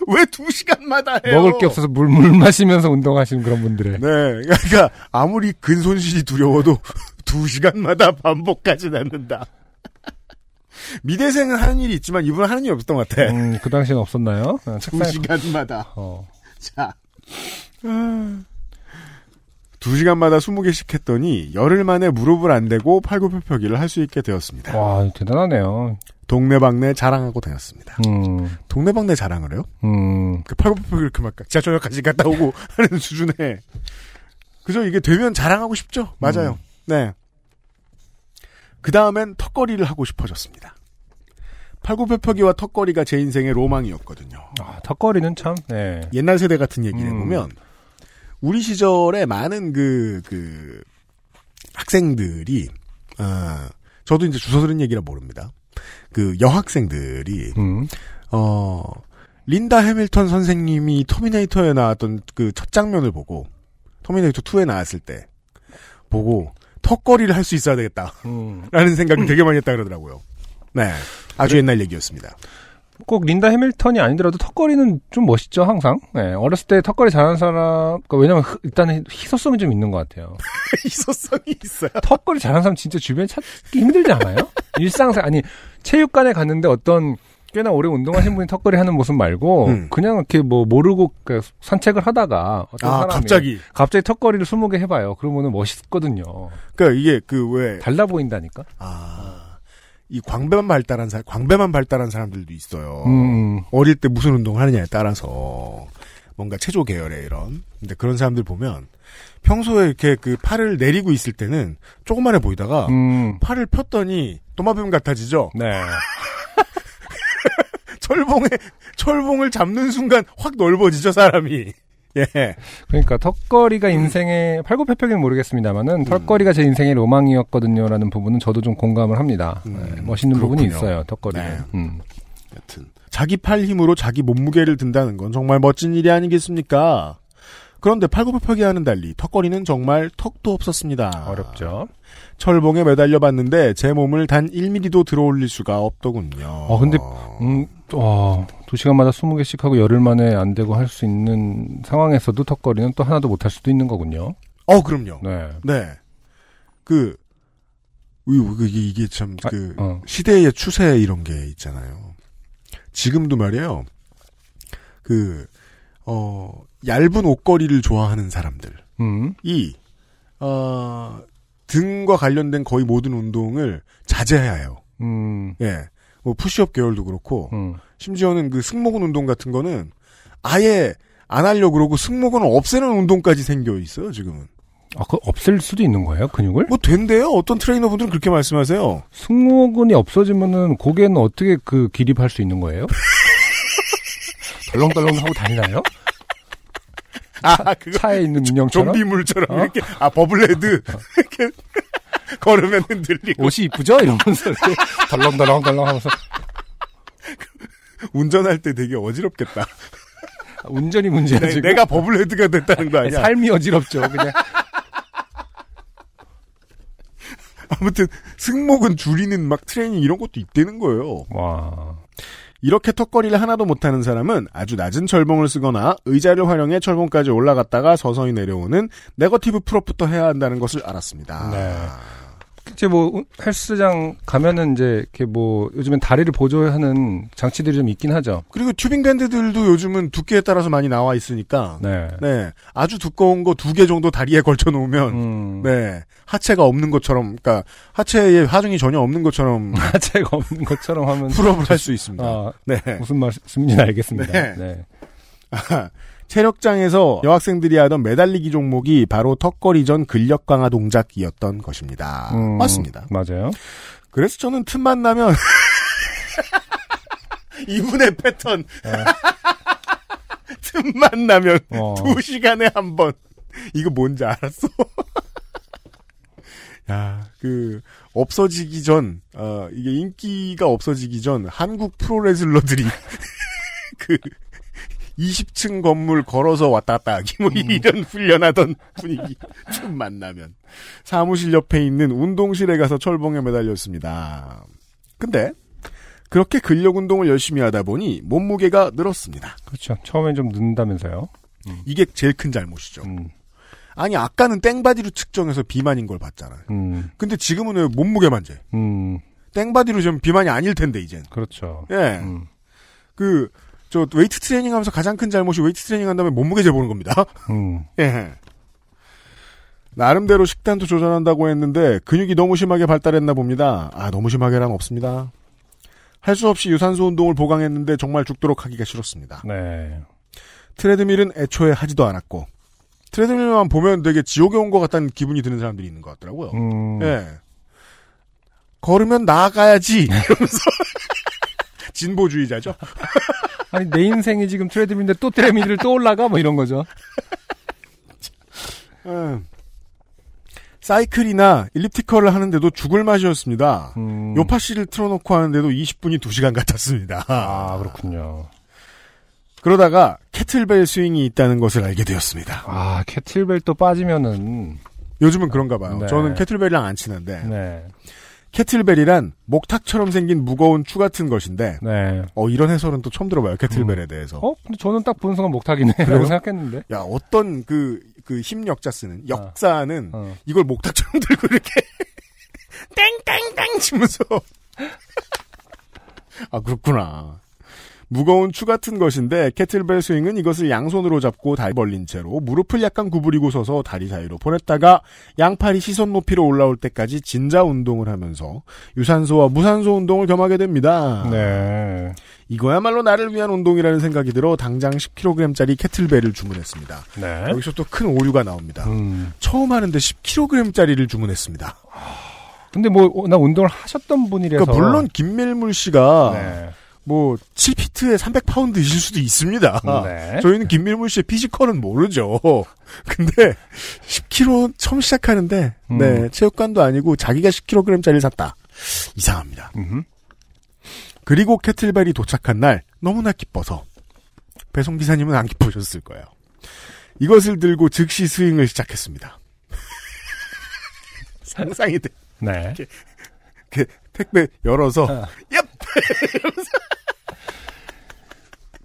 왜 2시간마다 해요? 먹을 게 없어서 물, 물 마시면서 운동하시는 그런 분들의. 네, 그러니까 아무리 근손실이 두려워도 두 시간마다 반복하진 않는다. 미대생은 하는 일이 있지만 이분은 하는 일이 없었던 것 같아. 음, 그 당시엔 없었나요? 어, (laughs) 두. 시간마다. 어. 자. 두 시간마다 20개씩 했더니 열흘 만에 무릎을 안 대고 팔굽혀펴기를 할 수 있게 되었습니다. 와, 대단하네요. 동네방네 자랑하고 다녔습니다. 음, 동네방네 자랑을 해요? 음, 그 팔굽혀펴기를 그막 지하철역까지 갔다 오고 (laughs) 하는 수준에 그죠 이게 되면 자랑하고 싶죠 맞아요 네. 그 다음엔 턱걸이를 하고 싶어졌습니다 팔굽혀펴기와 턱걸이가 제 인생의 로망이었거든요 아, 턱걸이는 참, 네. 옛날 세대 같은 얘기를 음. 해보면 우리 시절에 많은 그, 그 학생들이 아, 저도 이제 주워 들은 얘기라 모릅니다 그 여학생들이 음, 어, 린다 해밀턴 선생님이 터미네이터에 나왔던 그 첫 장면을 보고, 터미네이터 2에 나왔을 때, 보고, 턱걸이를 할 수 있어야 되겠다. 음. 라는 생각을 되게 많이 했다 그러더라고요. 네. 아주 옛날 얘기였습니다. 꼭 린다 해밀턴이 아니더라도 턱걸이는 좀 멋있죠, 항상. 네, 어렸을 때 턱걸이 잘하는 사람, 그러니까 왜냐면 흐- 일단은 희소성이 좀 있는 것 같아요. (laughs) 희소성이 있어요. 턱걸이 잘하는 사람 진짜 주변에 찾기 힘들지 않아요? (laughs) 일상생, 아니, 체육관에 갔는데 어떤 꽤나 오래 운동하신 분이 턱걸이 하는 모습 말고, 음. 그냥 이렇게 뭐 모르고 그 산책을 하다가 어떤 아, 사람이 갑자기. 갑자기 턱걸이를 20개 해봐요. 그러면은 멋있거든요. 그니까 이게 그 왜, 달라 보인다니까? 아, 이 광배만 발달한 사람, 광배만 발달한 사람들도 있어요. 음, 어릴 때 무슨 운동을 하느냐에 따라서 뭔가 체조 계열의 이런 근데 그런 사람들 보면 평소에 이렇게 그 팔을 내리고 있을 때는 조그만해 보이다가 음, 팔을 폈더니 도마뱀 같아지죠. 네. (laughs) 철봉에 철봉을 잡는 순간 확 넓어지죠 사람이. 예. 그러니까 음. 턱걸이가 인생의 팔굽혀펴기는 모르겠습니다만은 턱걸이가 제 인생의 로망이었거든요라는 부분은 저도 좀 공감을 합니다. 음, 네, 멋있는 부분이 그렇군요. 있어요 턱걸이. 네. 음. 여튼 자기 팔 힘으로 자기 몸무게를 든다는 건 정말 멋진 일이 아니겠습니까? 그런데 팔굽혀펴기와는 달리 턱걸이는 정말 턱도 없었습니다. 어렵죠. 철봉에 매달려 봤는데 제 몸을 단 1mm도 들어올릴 수가 없더군요. 어, 근데, 음, 와, 두 시간마다 20개씩 하고 열흘 만에 안 되고 할 수 있는 상황에서도 턱걸이는 또 하나도 못 할 수도 있는 거군요. 어, 그럼요. 네. 네. 그, 이- 그- 이게, 참, 아, 그, 어. 시대의 추세 이런 게 있잖아요. 지금도 말이에요. 그, 어, 얇은 옷걸이를 좋아하는 사람들이, 음, 어, 등과 관련된 거의 모든 운동을 자제해야 해요. 음, 예. 뭐 푸시업 계열도 그렇고 음. 심지어는 그 승모근 운동 같은 거는 아예 안 하려고 그러고 승모근을 없애는 운동까지 생겨 있어요, 지금은. 아, 그 없앨 수도 있는 거예요, 근육을? 뭐 된대요. 어떤 트레이너분들은 그렇게 말씀하세요. 승모근이 없어지면은 고개는 어떻게 그 기립할 수 있는 거예요? (laughs) 덜렁덜렁 하고 다니나요? 아, 그거 차에 있는 인형처럼? 좀비물처럼 어? 이렇게 아 버블헤드 이렇게 (laughs) 걸으면 흔들리고 옷이 이쁘죠? 이러면서 이렇게 (laughs) 덜렁덜렁덜렁 하면서 (laughs) 운전할 때 되게 어지럽겠다. 운전이 문제야 내, 지금. 내가 버블헤드가 됐다는 거 아니야? 삶이 어지럽죠. 그냥 아무튼 승모근 줄이는 막 트레이닝 이런 것도 있다는 거예요. 와. 이렇게 턱걸이를 하나도 못하는 사람은 아주 낮은 철봉을 쓰거나 의자를 활용해 철봉까지 올라갔다가 서서히 내려오는 negative pull-up부터 해야 한다는 것을 알았습니다. 네. 이제 뭐 헬스장 가면은 이제 이렇게 뭐 요즘엔 다리를 보조하는 장치들이 좀 있긴 하죠. 그리고 tubing band들도 요즘은 두께에 따라서 많이 나와 있으니까 네. 네 아주 두꺼운 거 두 개 정도 다리에 걸쳐 놓으면 음. 네 하체가 없는 것처럼 그러니까 하체에 하중이 전혀 없는 것처럼 (laughs) 하체가 없는 것처럼 하면 풀업을 할 수 있습니다. 아, 네. 무슨 말씀인지 알겠습니다. 네. 네. 체력장에서 여학생들이 하던 매달리기 종목이 바로 턱걸이 전 근력 강화 동작이었던 것입니다. 음, 맞습니다. 맞아요. 그래서 저는 틈만 나면 (laughs) 이분의 패턴 (laughs) 틈만 나면 어. 두 시간에 한 번 이거 뭔지 알았어? (laughs) 야, 그 없어지기 전, 어, 이게 인기가 없어지기 전 한국 프로레슬러들이 그 20층 건물 걸어서 왔다 갔다 하기 뭐 이런 훈련하던 분위기 (laughs) 틈 만나면 사무실 옆에 있는 운동실에 가서 철봉에 매달렸습니다. 근데 그렇게 근력 운동을 열심히 하다 보니 몸무게가 늘었습니다. 그렇죠. 처음엔 좀 는다면서요. 이게 제일 큰 잘못이죠. 음, 아니 아까는 땡바디로 측정해서 비만인 걸 봤잖아요. 음, 근데 지금은 왜 몸무게만 재? 음, 땡바디로 좀 비만이 아닐 텐데 이젠. 그렇죠. 예. 음, 그 저 웨이트 트레이닝 하면서 가장 큰 잘못이 웨이트 트레이닝 한 다음에 몸무게 재보는 겁니다. 음, (laughs) 예. 나름대로 식단도 조절한다고 했는데 근육이 너무 심하게 발달했나 봅니다. 아 너무 심하게란 없습니다. 할 수 없이 유산소 운동을 보강했는데 정말 죽도록 하기가 싫었습니다. 네. 트레드밀은 애초에 하지도 않았고 트레드밀만 보면 되게 지옥에 온 것 같다는 기분이 드는 사람들이 있는 것 같더라고요. 음, 예. 걸으면 나아가야지 (laughs) 이러면서 진보주의자죠. (laughs) 아니 내 인생이 지금 트레드밀인데 또 트레드밀을 또 올라가 뭐 이런 거죠. 음. 사이클이나 일리프티컬을 하는데도 죽을 맛이었습니다. 음, 요파 씨를 틀어놓고 하는데도 20분이 2시간 같았습니다. 아 그렇군요. 그러다가 kettlebell swing이 있다는 것을 알게 되었습니다. 아 캐틀벨 또 빠지면은 요즘은 그런가 봐요. 네. 저는 kettlebell이랑 안 친한데 네, kettlebell이란 목탁처럼 생긴 무거운 추 같은 것인데 네. 어 이런 해설은 또 처음 들어봐요. kettlebell에 대해서. 어? 근데 저는 딱 보는 순간 목탁이네라고 생각했는데. 야 어떤 그 그 힘 역자 쓰는 역사는 어. 이걸 목탁처럼 (laughs) 들고 이렇게 땡땡땡 치면서 (laughs) 아 그렇구나. 무거운 추 같은 것인데 캐틀벨 스윙은 이것을 양손으로 잡고 다리 벌린 채로 무릎을 약간 구부리고 서서 다리 사이로 보냈다가 양팔이 시선 높이로 올라올 때까지 진자 운동을 하면서 유산소와 무산소 운동을 겸하게 됩니다. 네. 이거야말로 나를 위한 운동이라는 생각이 들어 당장 10kg짜리 캐틀벨을 주문했습니다. 네. 여기서 또 큰 오류가 나옵니다. 음. 처음 하는데 10kg짜리를 주문했습니다. 근데 뭐 나 운동을 하셨던 분이라서. 그러니까 물론 김밀물 씨가 네. 뭐 7피트에 300파운드이실 수도 있습니다. 네. 저희는 김밀물 씨의 피지컬은 모르죠. (laughs) 근데 10kg 처음 시작하는데 음. 네 체육관도 아니고 자기가 10kg짜리를 샀다. 이상합니다. 음흠. 그리고 캐틀벨이 도착한 날 너무나 기뻐서 배송 기사님은 안 기쁘셨을 거예요. 이것을 들고 즉시 스윙을 시작했습니다. (laughs) 상상이 돼. 네. 그 택배 열어서 어. 얍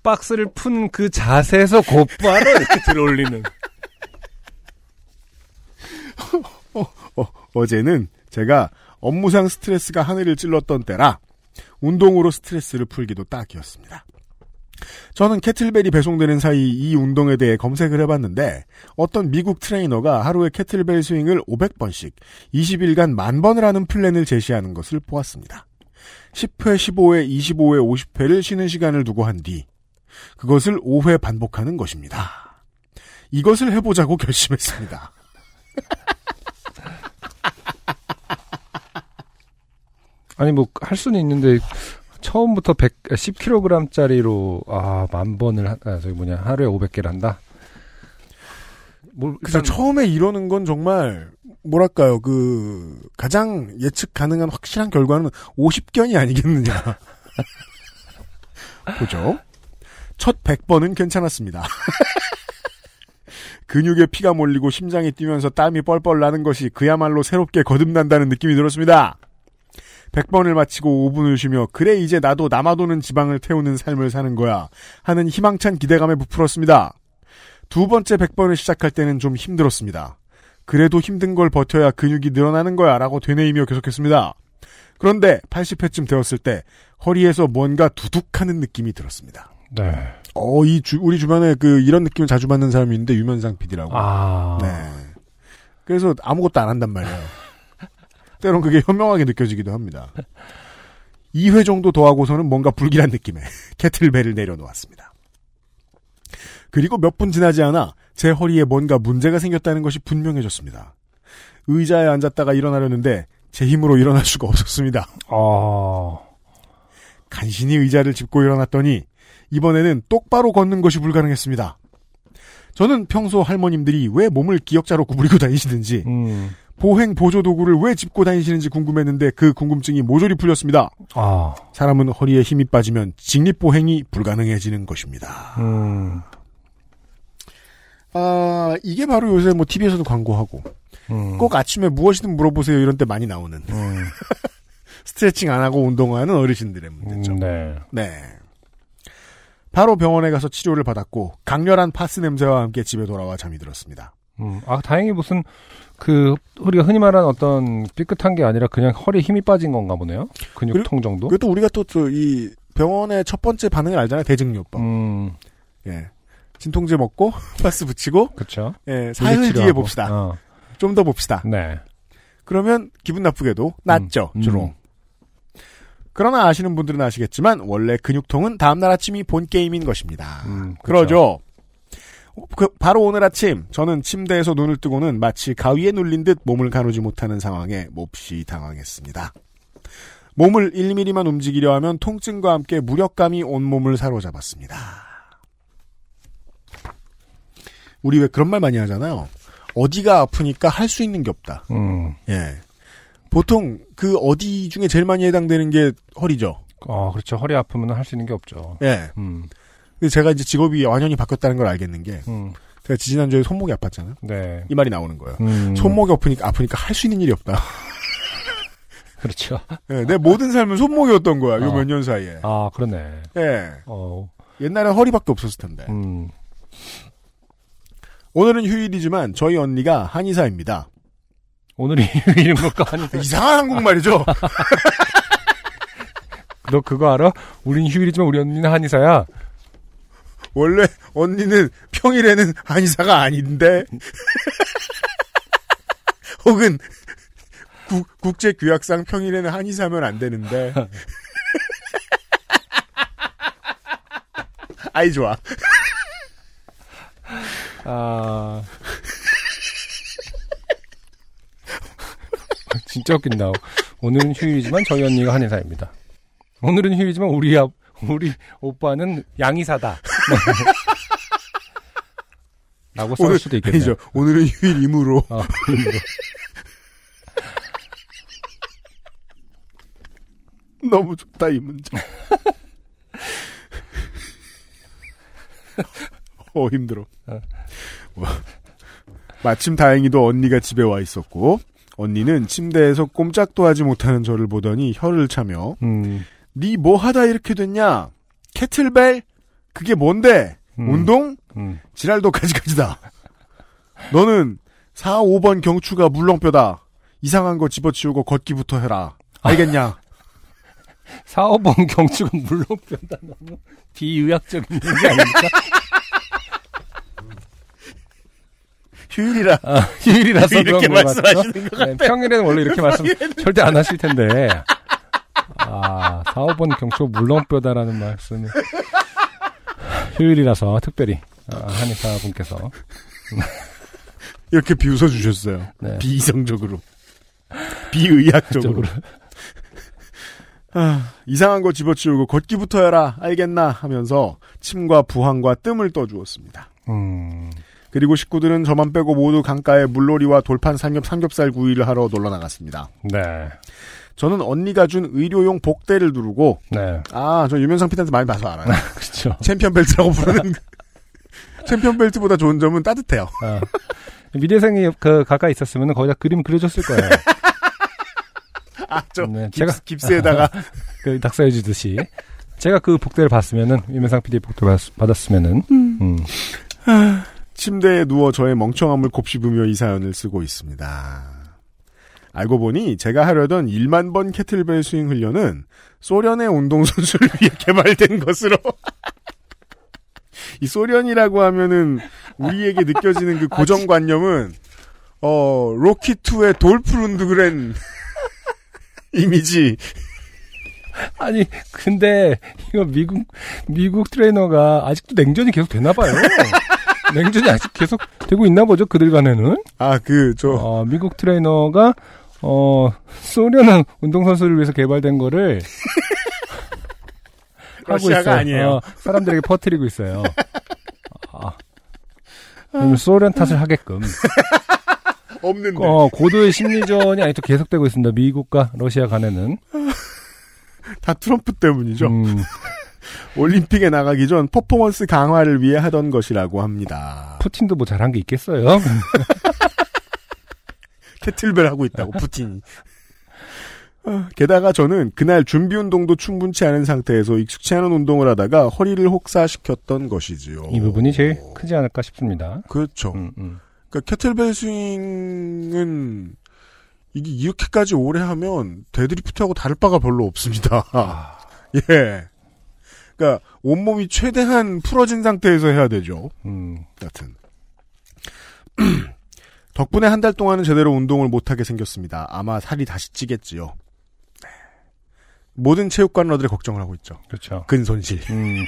박스를 푼 그 자세에서 곧바로 이렇게 들어올리는. 어, 어제는 제가 업무상 스트레스가 하늘을 찔렀던 때라 운동으로 스트레스를 풀기도 딱이었습니다. 저는 캐틀벨이 배송되는 사이 이 운동에 대해 검색을 해봤는데 어떤 미국 트레이너가 하루에 kettlebell swing을 500번씩 20일간 만 번을 하는 플랜을 제시하는 것을 보았습니다. 10회, 15회, 25회, 50회를 쉬는 시간을 두고 한 뒤 그것을 5회 반복하는 것입니다. 이것을 해보자고 결심했습니다. (laughs) 아니 뭐 할 수는 있는데 처음부터 100 10kg짜리로 아 만 번을 하, 아, 저기 뭐냐 하루에 500개를 한다. 뭐 그래서 처음에 이러는 건 정말 뭐랄까요? 그 가장 예측 가능한 확실한 결과는 50견이 아니겠느냐. (laughs) 보죠? 첫 100번은 괜찮았습니다. (laughs) 근육에 피가 몰리고 심장이 뛰면서 땀이 뻘뻘 나는 것이 그야말로 새롭게 거듭난다는 느낌이 들었습니다. 100번을 마치고 5분을 쉬며 그래 이제 나도 남아도는 지방을 태우는 삶을 사는 거야 하는 희망찬 기대감에 부풀었습니다. 두 번째 100번을 시작할 때는 좀 힘들었습니다. 그래도 힘든 걸 버텨야 근육이 늘어나는 거야 라고 되뇌이며 계속했습니다. 그런데 80회쯤 되었을 때 허리에서 뭔가 두둑하는 느낌이 들었습니다. 네. 어, 이 주, 우리 주변에 그 이런 느낌을 자주 받는 사람이 있는데 유면상 PD라고. 아. 네. 그래서 아무것도 안 한단 말이에요. 때론 그게 현명하게 느껴지기도 합니다. 2회 정도 더 하고서는 뭔가 불길한 느낌에 (laughs) 캐틀벨을 내려놓았습니다. 그리고 몇 분 지나지 않아 제 허리에 뭔가 문제가 생겼다는 것이 분명해졌습니다. 의자에 앉았다가 일어나려는데 제 힘으로 일어날 수가 없었습니다. 아. 간신히 의자를 짚고 일어났더니 이번에는 똑바로 걷는 것이 불가능했습니다. 저는 평소 할머님들이 왜 몸을 기역자로 구부리고 다니시는지 음. 보행 보조 도구를 왜 짚고 다니시는지 궁금했는데 그 궁금증이 모조리 풀렸습니다. 아. 사람은 허리에 힘이 빠지면 직립 보행이 불가능해지는 것입니다. 음. 아 이게 바로 요새 뭐 TV에서도 광고하고 음. 꼭 아침에 무엇이든 물어보세요 이런 때 많이 나오는 음. (laughs) 스트레칭 안 하고 운동하는 어르신들의 문제죠. 음, 네. 네. 바로 병원에 가서 치료를 받았고 강렬한 파스 냄새와 함께 집에 돌아와 잠이 들었습니다. 음. 아, 다행히 무슨 그 우리가 흔히 말하는 어떤 삐끗한 게 아니라 그냥 허리에 힘이 빠진 건가 보네요. 근육통 정도. 그것도 우리가 또 이 병원의 첫 번째 반응을 알잖아요. 대증요법. 음. 예. 진통제 먹고 (laughs) 파스 붙이고 그렇죠. 예, 사흘 뒤에 봅시다. 어. 좀더 봅시다. 네. 그러면 기분 나쁘게도 낫죠. 음. 주로. 그러나 아시는 분들은 아시겠지만 원래 근육통은 다음날 아침이 본 게임인 것입니다. 음, 그러죠. 그 바로 오늘 아침 저는 침대에서 눈을 뜨고는 마치 가위에 눌린 듯 몸을 가누지 못하는 상황에 몹시 당황했습니다. 몸을 1mm만 움직이려 하면 통증과 함께 무력감이 온몸을 사로잡았습니다. 우리 왜 그런 말 많이 하잖아요. 어디가 아프니까 할 수 있는 게 없다. 음. 예. 보통 그 어디 중에 제일 많이 해당되는 게 허리죠. 어, 그렇죠. 허리 아프면 할 수 있는 게 없죠. 예. 음. 근데 제가 이제 직업이 완전히 바뀌었다는 걸 알겠는 게 음. 제가 지지난주에 손목이 아팠잖아요. 네. 이 말이 나오는 거예요. 음. 손목이 아프니까 아프니까 할 수 있는 일이 없다. (laughs) 그렇죠. 예, 내 모든 삶은 손목이었던 거야. 요 어. 몇년 사이에. 아, 그러네. 예. 어. 옛날엔 허리밖에 없었을 텐데. 음. 오늘은 휴일이지만 저희 언니가 한의사입니다. 오늘이 (laughs) 휴일인 것과 아니 (laughs) 이상한 한국말이죠. (laughs) 너 그거 알아? 우린 휴일이지만 우리 언니는 한의사야. 원래 언니는 평일에는 한의사가 아닌데 혹은 국, 국제 규약상 평일에는 한의사면 안 되는데 아이 좋아. 아. (laughs) 진짜 웃긴다. 오늘은 휴일이지만 저희 언니가 한의사입니다. 오늘은 휴일이지만 우리 아, 우리 오빠는 양의사다. 라고 써 오늘 수도 있겠네요. 아니죠. 오늘은 휴일이므로 어, 그림으로. 너무 좋다 이 문제. (laughs) 어 힘들어. 어. 와. 마침 다행히도 언니가 집에 와 있었고 언니는 침대에서 꼼짝도 하지 못하는 저를 보더니 혀를 차며 음, 니뭐 하다 이렇게 됐냐? 캐틀벨? 그게 뭔데? 음. 운동? 음. 지랄도 가지가지다. 너는 4, 5번 경추가 물렁뼈다. 이상한 거 집어치우고 걷기부터 해라. 알겠냐? 사업원 경축은 물론뼈다 너무 비의학적인 얘기 아닙니까? (laughs) 휴일이라 아, 휴일이라서 이렇게 그런 것? 말씀하시는 것 네, 평일에는 원래 이렇게 말씀 절대 안 하실 텐데. 아, 사업원 경축 물론뼈다라는 말씀이. 휴일이라서 특별히 아, 한의사분께서 이렇게 비웃어 주셨어요. 네. 비이성적으로. 비의학적으로. (laughs) 아, 이상한 거 집어치우고 걷기부터 해라. 알겠나 하면서 침과 부항과 뜸을 떠주었습니다. 음, 그리고 식구들은 저만 빼고 모두 강가에 물놀이와 돌판 삼겹 삼겹살 구이를 하러 놀러 나갔습니다. 네, 저는 언니가 준 의료용 복대를 두르고 네, 아, 저 유명상 PD한테 많이 봐서 알아요. (laughs) 그렇죠. 챔피언 벨트라고 부르는 (laughs) 챔피언 벨트보다 좋은 점은 따뜻해요. 아, 미대생이 그 가까이 있었으면 거기다 그림 그려줬을 거예요. 아, 저 네, 깁스, 제가- 깁스에다가 (laughs) 그 낙서해 주듯이 제가 그 복대를 봤으면은 유명상 PD 복대 받, 받았으면은 음. 침대에 누워 저의 멍청함을 곱씹으며 이 사연을 쓰고 있습니다. 알고 보니 제가 하려던 1만 번 캐틀벨 스윙 훈련은 소련의 운동선수를 (laughs) 위해 개발된 것으로 이 소련이라고 하면은 우리에게 느껴지는 그 고정관념은 어 로키2의 돌프 룬드그렌 (laughs) 이미지 아니 근데 이거 미국 미국 트레이너가 아직도 냉전이 계속 되나 봐요. (laughs) 냉전이 아직 계속 되고 있나 보죠 그들 간에는. 아그저 어, 미국 트레이너가 어 소련은 운동 선수를 위해서 개발된 거를 (laughs) 하고 러시아가 있어요. 아니에요. 어, 사람들에게 퍼뜨리고 있어요. 아, 소련 탓을 하게끔. (laughs) 없는데 어, 고도의 심리전이 아직도 계속되고 있습니다. 미국과 러시아 간에는. 다 트럼프 때문이죠. 음, (laughs) 올림픽에 나가기 전 퍼포먼스 강화를 위해 하던 것이라고 합니다. 푸틴도 뭐 잘한 게 있겠어요? (laughs) 캐틀벨 하고 있다고 푸틴이. 어, 게다가 저는 그날 준비 운동도 충분치 않은 상태에서 익숙치 않은 운동을 하다가 허리를 혹사시켰던 것이지요. 이 부분이 제일 크지 않을까 싶습니다. 그렇죠. 음, 음. 그러니까 kettlebell swing은 이게 이렇게까지 오래 하면 데드리프트하고 다를 바가 별로 없습니다. 아. (laughs) 예. 그러니까 온몸이 최대한 풀어진 상태에서 해야 되죠. 음, 여튼 (clears throat) 덕분에 한 달 동안은 제대로 운동을 못하게 생겼습니다. 아마 살이 다시 찌겠지요. 네. 모든 체육관러들의 걱정을 하고 있죠. 그렇죠. 근손실. 음, (laughs)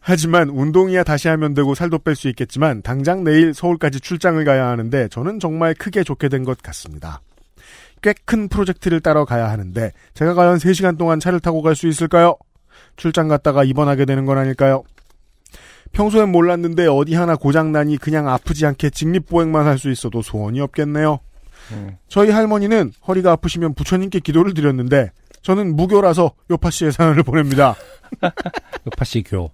하지만 운동이야 다시 하면 되고 살도 뺄 수 있겠지만 당장 내일 서울까지 출장을 가야 하는데 저는 정말 크게 좆되게 된 것 같습니다. 꽤 큰 프로젝트를 따러 가야 하는데 제가 과연 3시간 동안 차를 타고 갈 수 있을까요? 출장 갔다가 입원하게 되는 건 아닐까요? 평소엔 몰랐는데 어디 하나 고장나니 그냥 아프지 않게 직립보행만 할 수 있어도 소원이 없겠네요. 음. 저희 할머니는 허리가 아프시면 부처님께 기도를 드렸는데 저는 무교라서 요파 씨의 사연을 보냅니다. (laughs) 요파시 교.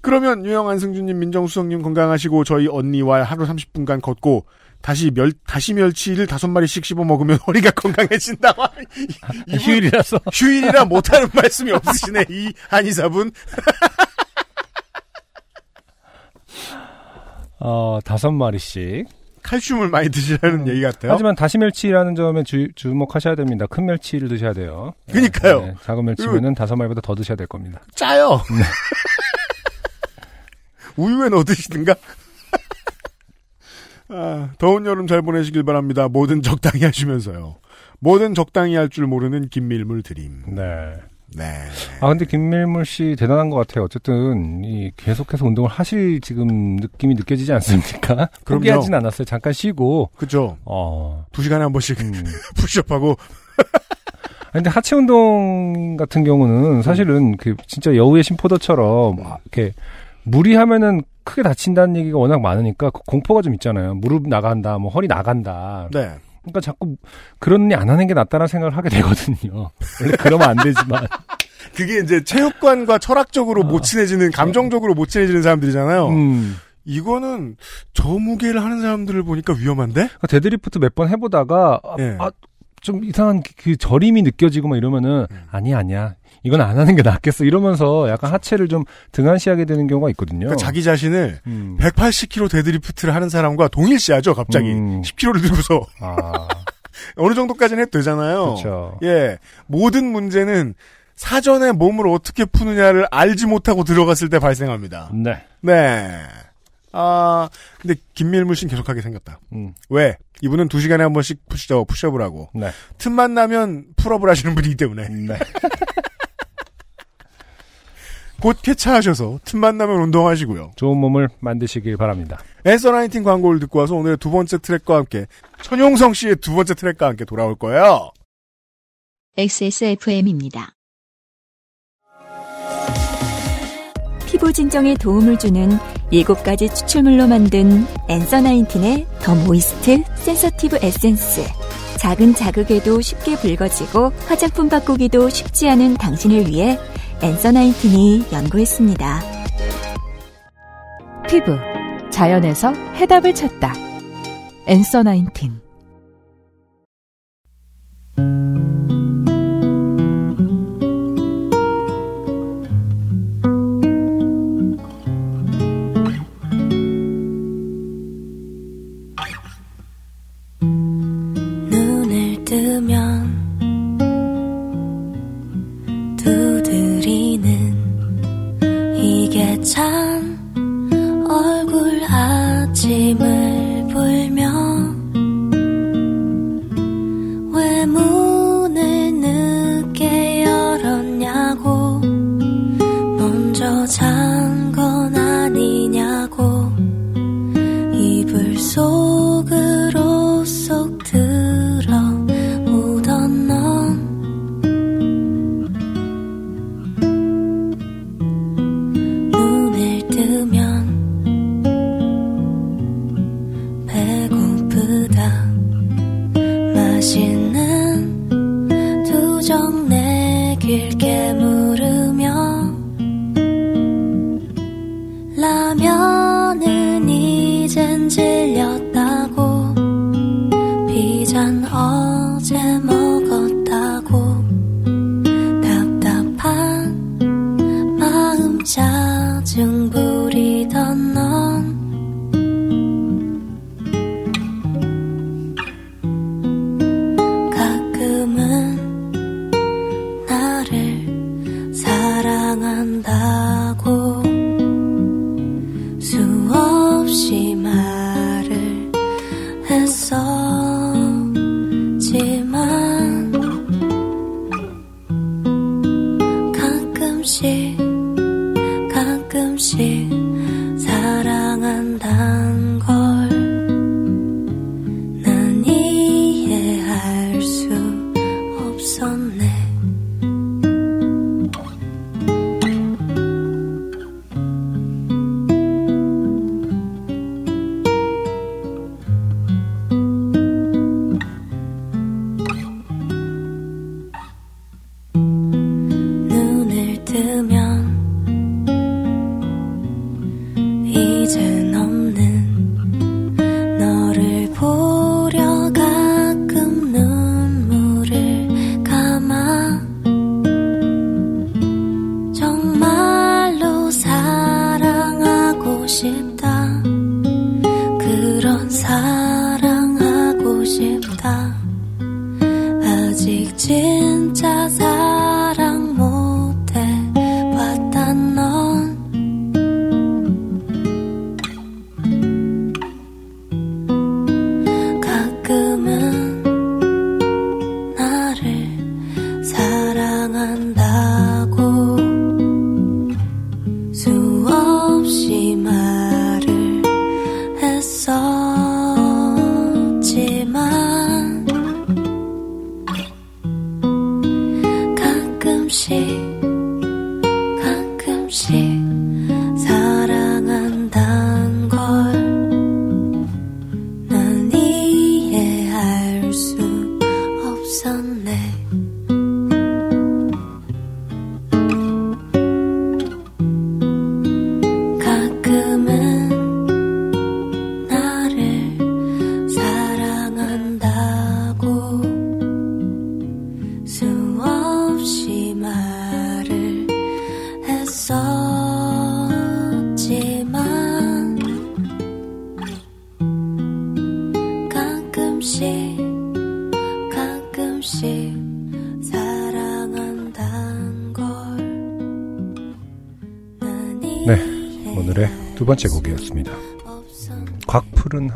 그러면 유영 안승준님, 민정수석님 건강하시고 저희 언니와 하루 30분간 걷고 다시 멸 다시 멸치를 다섯 마리씩 씹어 먹으면 (laughs) 허리가 건강해진다. 이- 이분 휴일이라서. (laughs) 휴일이라 못하는 말씀이 없으시네 이 한의사분. (laughs) 어, 다섯 마리씩. 칼슘을 많이 드시라는 얘기 같아요. 하지만 다시 멸치라는 점에 주, 주목하셔야 됩니다. 큰 멸치를 드셔야 돼요. 그니까요. 네, 작은 멸치면은 다섯 마리보다 더 드셔야 될 겁니다. 짜요. 우유에 넣어 드시든가. 아, 더운 여름 잘 보내시길 바랍니다. 뭐든 적당히 하시면서요. 뭐든 적당히 할 줄 모르는 김밀물 드림. 네. 네. 아, 근데 김밀물 씨 대단한 것 같아요. 어쨌든, 이, 계속해서 운동을 하실 지금 느낌이 느껴지지 않습니까? (laughs) 포기하진 않았어요. 잠깐 쉬고, 그죠. 어, 두 시간에 한 번씩 음. (laughs) 푸시업하고. 아, 근데 하체 운동 같은 경우는 사실은 그 진짜 여우의 심포도처럼 아, 이렇게 무리하면은 크게 다친다는 얘기가 워낙 많으니까 그 공포가 좀 있잖아요. 무릎 나간다, 뭐 허리 나간다. 네. 그러니까 자꾸 그러느니 안 하는 게 낫다는 생각을 하게 되거든요. 원래 그러면 안 되지만. (laughs) 그게 이제 체육관과 철학적으로 못 친해지는, 감정적으로 못 친해지는 사람들이잖아요. 어. 음. 이거는 저 무게를 하는 사람들을 보니까 위험한데? 그러니까 데드리프트 몇 번 해보다가 아, 예. 아, 좀 이상한 그, 그 저림이 느껴지고 막 이러면은 음. 아니야 아니야 이건 안 하는 게 낫겠어 이러면서 약간 하체를 좀 등한시하게 되는 경우가 있거든요. 그러니까 자기 자신을 음. 180kg 데드리프트를 하는 사람과 동일시하죠, 갑자기. 음. 10kg를 들고서. 아, (laughs) 어느 정도까지는 해도 되잖아요. 그렇죠. 예. 모든 문제는 사전에 몸을 어떻게 푸느냐를 알지 못하고 들어갔을 때 발생합니다. 네. 네. 아, 근데 김밀물 씨는 계속하게 생겼다. 음. 왜? 이분은 두 시간에 한 번씩 푸시죠, 푸시업을 하고. 네. 틈만 나면 풀업을 하시는 분이기 때문에. 네. (laughs) 곧 쾌차하셔서 틈만 나면 운동하시고요. 좋은 몸을 만드시길 바랍니다. 앤서 나인틴 광고를 듣고 와서 오늘의 두 번째 트랙과 함께 천용성 씨의 두 번째 트랙과 함께 돌아올 거예요. XSFM입니다. 피부 진정에 도움을 주는 7가지 추출물로 만든 앤서 나인틴의 더 모이스트 센서티브 에센스. 작은 자극에도 쉽게 붉어지고 화장품 바꾸기도 쉽지 않은 당신을 위해 앤서 나인틴이 연구했습니다. 피부 자연에서 해답을 찾다. 엔서 나인틴 이게 참 얼굴 아침을 사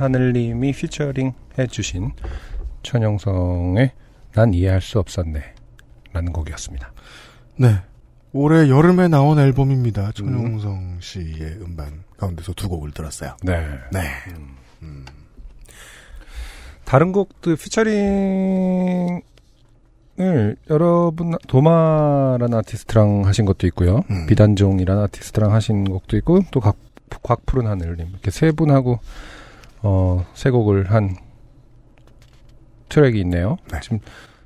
하늘님이 피처링 해주신 천용성의 난 이해할 수 없었네 라는 곡이었습니다. 네. 올해 여름에 나온 앨범입니다. 천용성 씨의 음반 가운데서 두 곡을 들었어요. 네. 네. 다른 곡도 피처링을 여러분 도마라는 아티스트랑 하신 것도 있고요. 음. 비단종이라는 아티스트랑 하신 곡도 있고 또 곽, 곽푸른 하늘님 이렇게 세 분하고 어, 세 곡을 한 트랙이 있네요. 네. 지금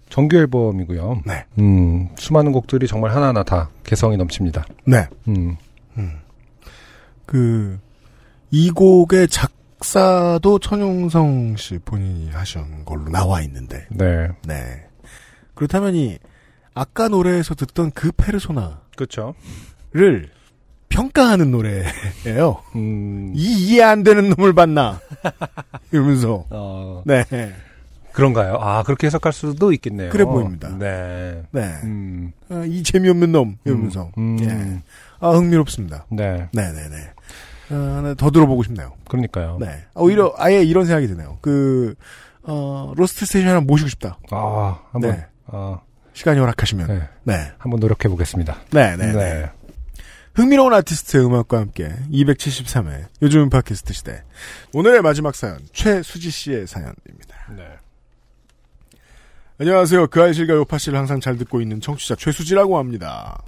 정규 앨범이고요. 네. 음, 수많은 곡들이 정말 하나하나 다 개성이 넘칩니다. 네. 음, 그, 이 곡의 작사도 천용성 씨 본인이 하신 걸로 나와 있는데, 네. 네. 그렇다면 이, 아까 노래에서 듣던 그 페르소나를 그렇죠. 평가하는 노래예요. 음, 이 이해 안 되는 놈을 봤나? (laughs) 이러면서, 어, 네. 그런가요? 아, 그렇게 해석할 수도 있겠네요. 그래 보입니다. 네. 네. 음, 아, 이 재미없는 놈, 이러면서. 음, 예. 아, 흥미롭습니다. 네. 네 네 네. 아, 네, 더 들어보고 싶네요. 그러니까요. 네. 아, 오히려 아예 이런 생각이 드네요. 그, 어, 로스트 스테이션 하나 모시고 싶다. 아, 한번, 네. 아, 시간이 허락하시면. 네. 네. 한번 노력해 보겠습니다. 네 네. 네. 흥미로운 아티스트의 음악과 함께 273회 요즘 팟캐스트 시대. 오늘의 마지막 사연, 최수지 씨의 사연입니다. 네. 안녕하세요. 그 아이실과 요파 씨를 항상 잘 듣고 있는 청취자 최수지라고 합니다.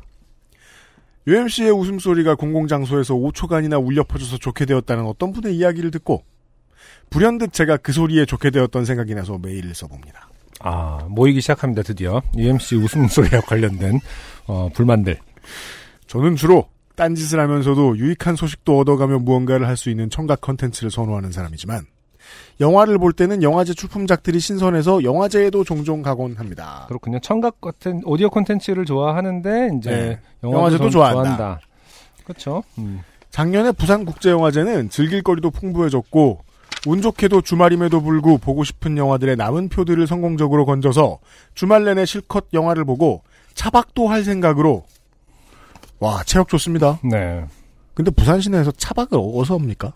UMC의 웃음소리가 공공장소에서 5초간이나 울려 퍼져서 좋게 되었다는 어떤 분의 이야기를 듣고 불현듯 제가 그 소리에 좋게 되었던 생각이 나서 메일을 써봅니다. 아, 모이기 시작합니다, 드디어. UMC 웃음소리와 관련된, 어, 불만들. 저는 주로 딴짓을 하면서도 유익한 소식도 얻어가며 무언가를 할 수 있는 청각 컨텐츠를 선호하는 사람이지만 영화를 볼 때는 영화제 출품작들이 신선해서 영화제에도 종종 가곤 합니다. 그렇군요. 청각 같은 오디오 콘텐츠를 좋아하는데, 이제, 네. 영화도, 영화제도 좀 좋아한다. 그렇죠. 음. 작년에 부산국제영화제는 즐길 거리도 풍부해졌고 운 좋게도 주말임에도 불구 보고 싶은 영화들의 남은 표들을 성공적으로 건져서 주말 내내 실컷 영화를 보고 차박도 할 생각으로 와 체력 좋습니다. 네. 근데 부산 시내에서 차박을 어디서 합니까?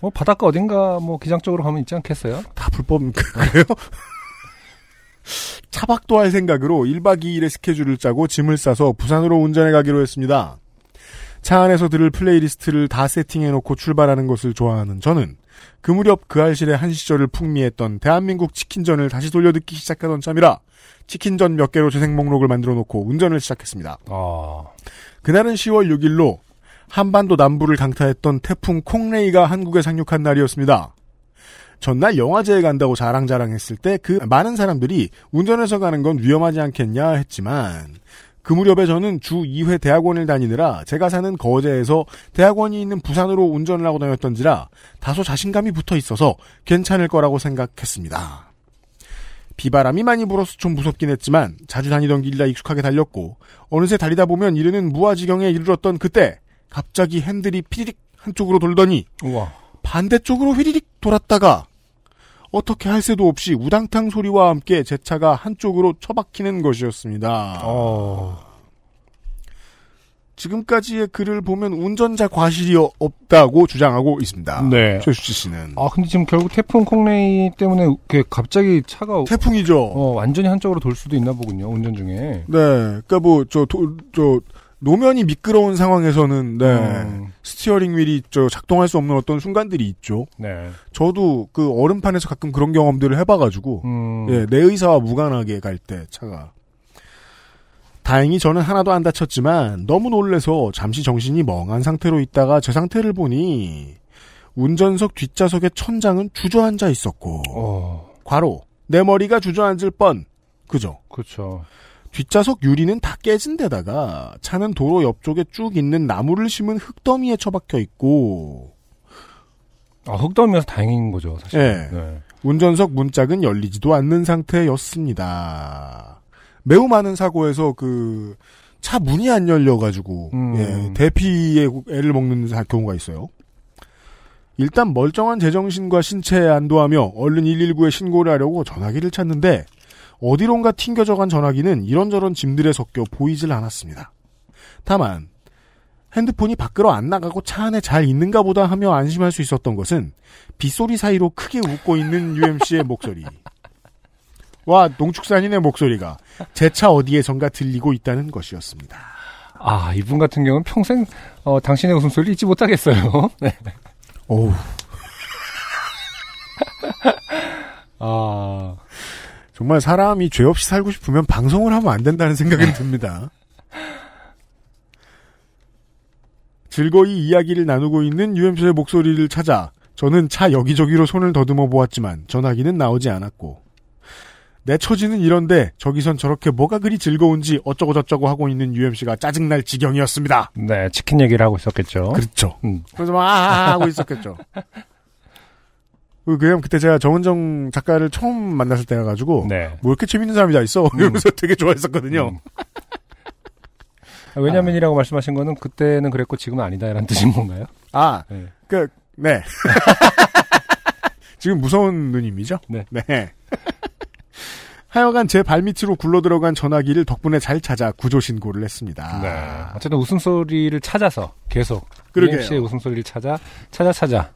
뭐, 바닷가 어딘가, 뭐, 기장적으로 가면 있지 않겠어요? 다 불법입니까? (laughs) 그래요? 차박도 할 생각으로 1박 2일의 스케줄을 짜고 짐을 싸서 부산으로 운전해 가기로 했습니다. 차 안에서 들을 플레이리스트를 다 세팅해놓고 출발하는 것을 좋아하는 저는 그 무렵 그알싫의 한 시절을 풍미했던 대한민국 치킨전을 다시 돌려듣기 시작하던 참이라 치킨전 몇 개로 재생 목록을 만들어 놓고 운전을 시작했습니다. 아, 그날은 10월 6일로 한반도 남부를 강타했던 태풍 콩레이가 한국에 상륙한 날이었습니다. 전날 영화제에 간다고 자랑자랑했을 때 그 많은 사람들이 운전해서 가는 건 위험하지 않겠냐 했지만 그 무렵에 저는 주 2회 대학원을 다니느라 제가 사는 거제에서 대학원이 있는 부산으로 운전을 하고 다녔던지라 다소 자신감이 붙어 있어서 괜찮을 거라고 생각했습니다. 비바람이 많이 불어서 좀 무섭긴 했지만 자주 다니던 길이라 익숙하게 달렸고 어느새 달리다 보면 이르는 무아지경에 이르렀던 그때 갑자기 핸들이 피리릭 한쪽으로 돌더니 우와. 반대쪽으로 휘리릭 돌았다가 어떻게 할 새도 없이 우당탕 소리와 함께 제 차가 한쪽으로 처박히는 것이었습니다. 어, 지금까지의 글을 보면 운전자 과실이 어- 없다고 주장하고 있습니다. 네. 최수지 씨는 아, 근데 지금 결국 태풍 콩레이 때문에, 그, 갑자기 차가, 태풍이죠. 어, 완전히 한쪽으로 돌 수도 있나 보군요, 운전 중에. 네, 그러니까 뭐저 저 노면이 미끄러운 상황에서는 네 음, 스티어링 휠이 저 작동할 수 없는 어떤 순간들이 있죠. 네. 저도 그 얼음판에서 가끔 그런 경험들을 해봐가지고 음, 예, 내 의사와 무관하게 갈 때 차가. 다행히 저는 하나도 안 다쳤지만 너무 놀래서 잠시 정신이 멍한 상태로 있다가 제 상태를 보니 운전석 뒷좌석의 천장은 주저앉아 있었고 어, 과로 내 머리가 주저앉을 뻔 그죠 그렇죠. 뒷좌석 유리는 다 깨진 데다가 차는 도로 옆쪽에 쭉 있는 나무를 심은 흙더미에 처박혀 있고 아, 흙더미여서 다행인 거죠, 사실. 예. 네. 운전석 문짝은 열리지도 않는 상태였습니다. 매우 많은 사고에서 그 차 문이 안 열려가지고 음. 예, 대피에 애를 먹는 사- 경우가 있어요. 일단 멀쩡한 제정신과 신체에 안도하며 얼른 119에 신고를 하려고 전화기를 찾는데 어디론가 튕겨져간 전화기는 이런저런 짐들에 섞여 보이질 않았습니다. 다만 핸드폰이 밖으로 안 나가고 차 안에 잘 있는가 보다 하며 안심할 수 있었던 것은 빗소리 사이로 크게 웃고 있는 (laughs) UMC의 목소리. 와 농축산인의 목소리가 제 차 어디에선가 들리고 있다는 것이었습니다. 아, 이분 같은 경우는 평생, 어, 당신의 웃음소리를 잊지 못하겠어요. (laughs) 네. 어우 (laughs) 아, 정말 사람이 죄 없이 살고 싶으면 방송을 하면 안 된다는 생각이 듭니다. 즐거이 이야기를 나누고 있는 UMC의 목소리를 찾아 저는 차 여기저기로 손을 더듬어 보았지만 전화기는 나오지 않았고 내 처지는 이런데 저기선 저렇게 뭐가 그리 즐거운지 어쩌고저쩌고 하고 있는 UMC가 짜증날 지경이었습니다. 네, 치킨 얘기를 하고 있었겠죠. 그렇죠. 음. 그래서 막 아아 하고 있었겠죠. (laughs) 그냥 그때 제가 정은정 작가를 처음 만났을 때가 가지고 네. 뭐 이렇게 재밌는 사람이 다 있어 이러면서 (laughs) 되게 좋아했었거든요. 음. 아, 왜냐면이라고 말씀하신 거는 그때는 그랬고 지금은 아니다라는 뜻인 건가요? 아, 네. 그, 네. (laughs) 지금 무서운 누님이죠? 네. 하여간 제 발밑으로 굴러 들어간 전화기를 덕분에 잘 찾아 구조 신고를 했습니다. 네. 어쨌든 웃음소리를 찾아서 계속. 그러게요. EMC의 웃음소리를 찾아, 찾아, 찾아.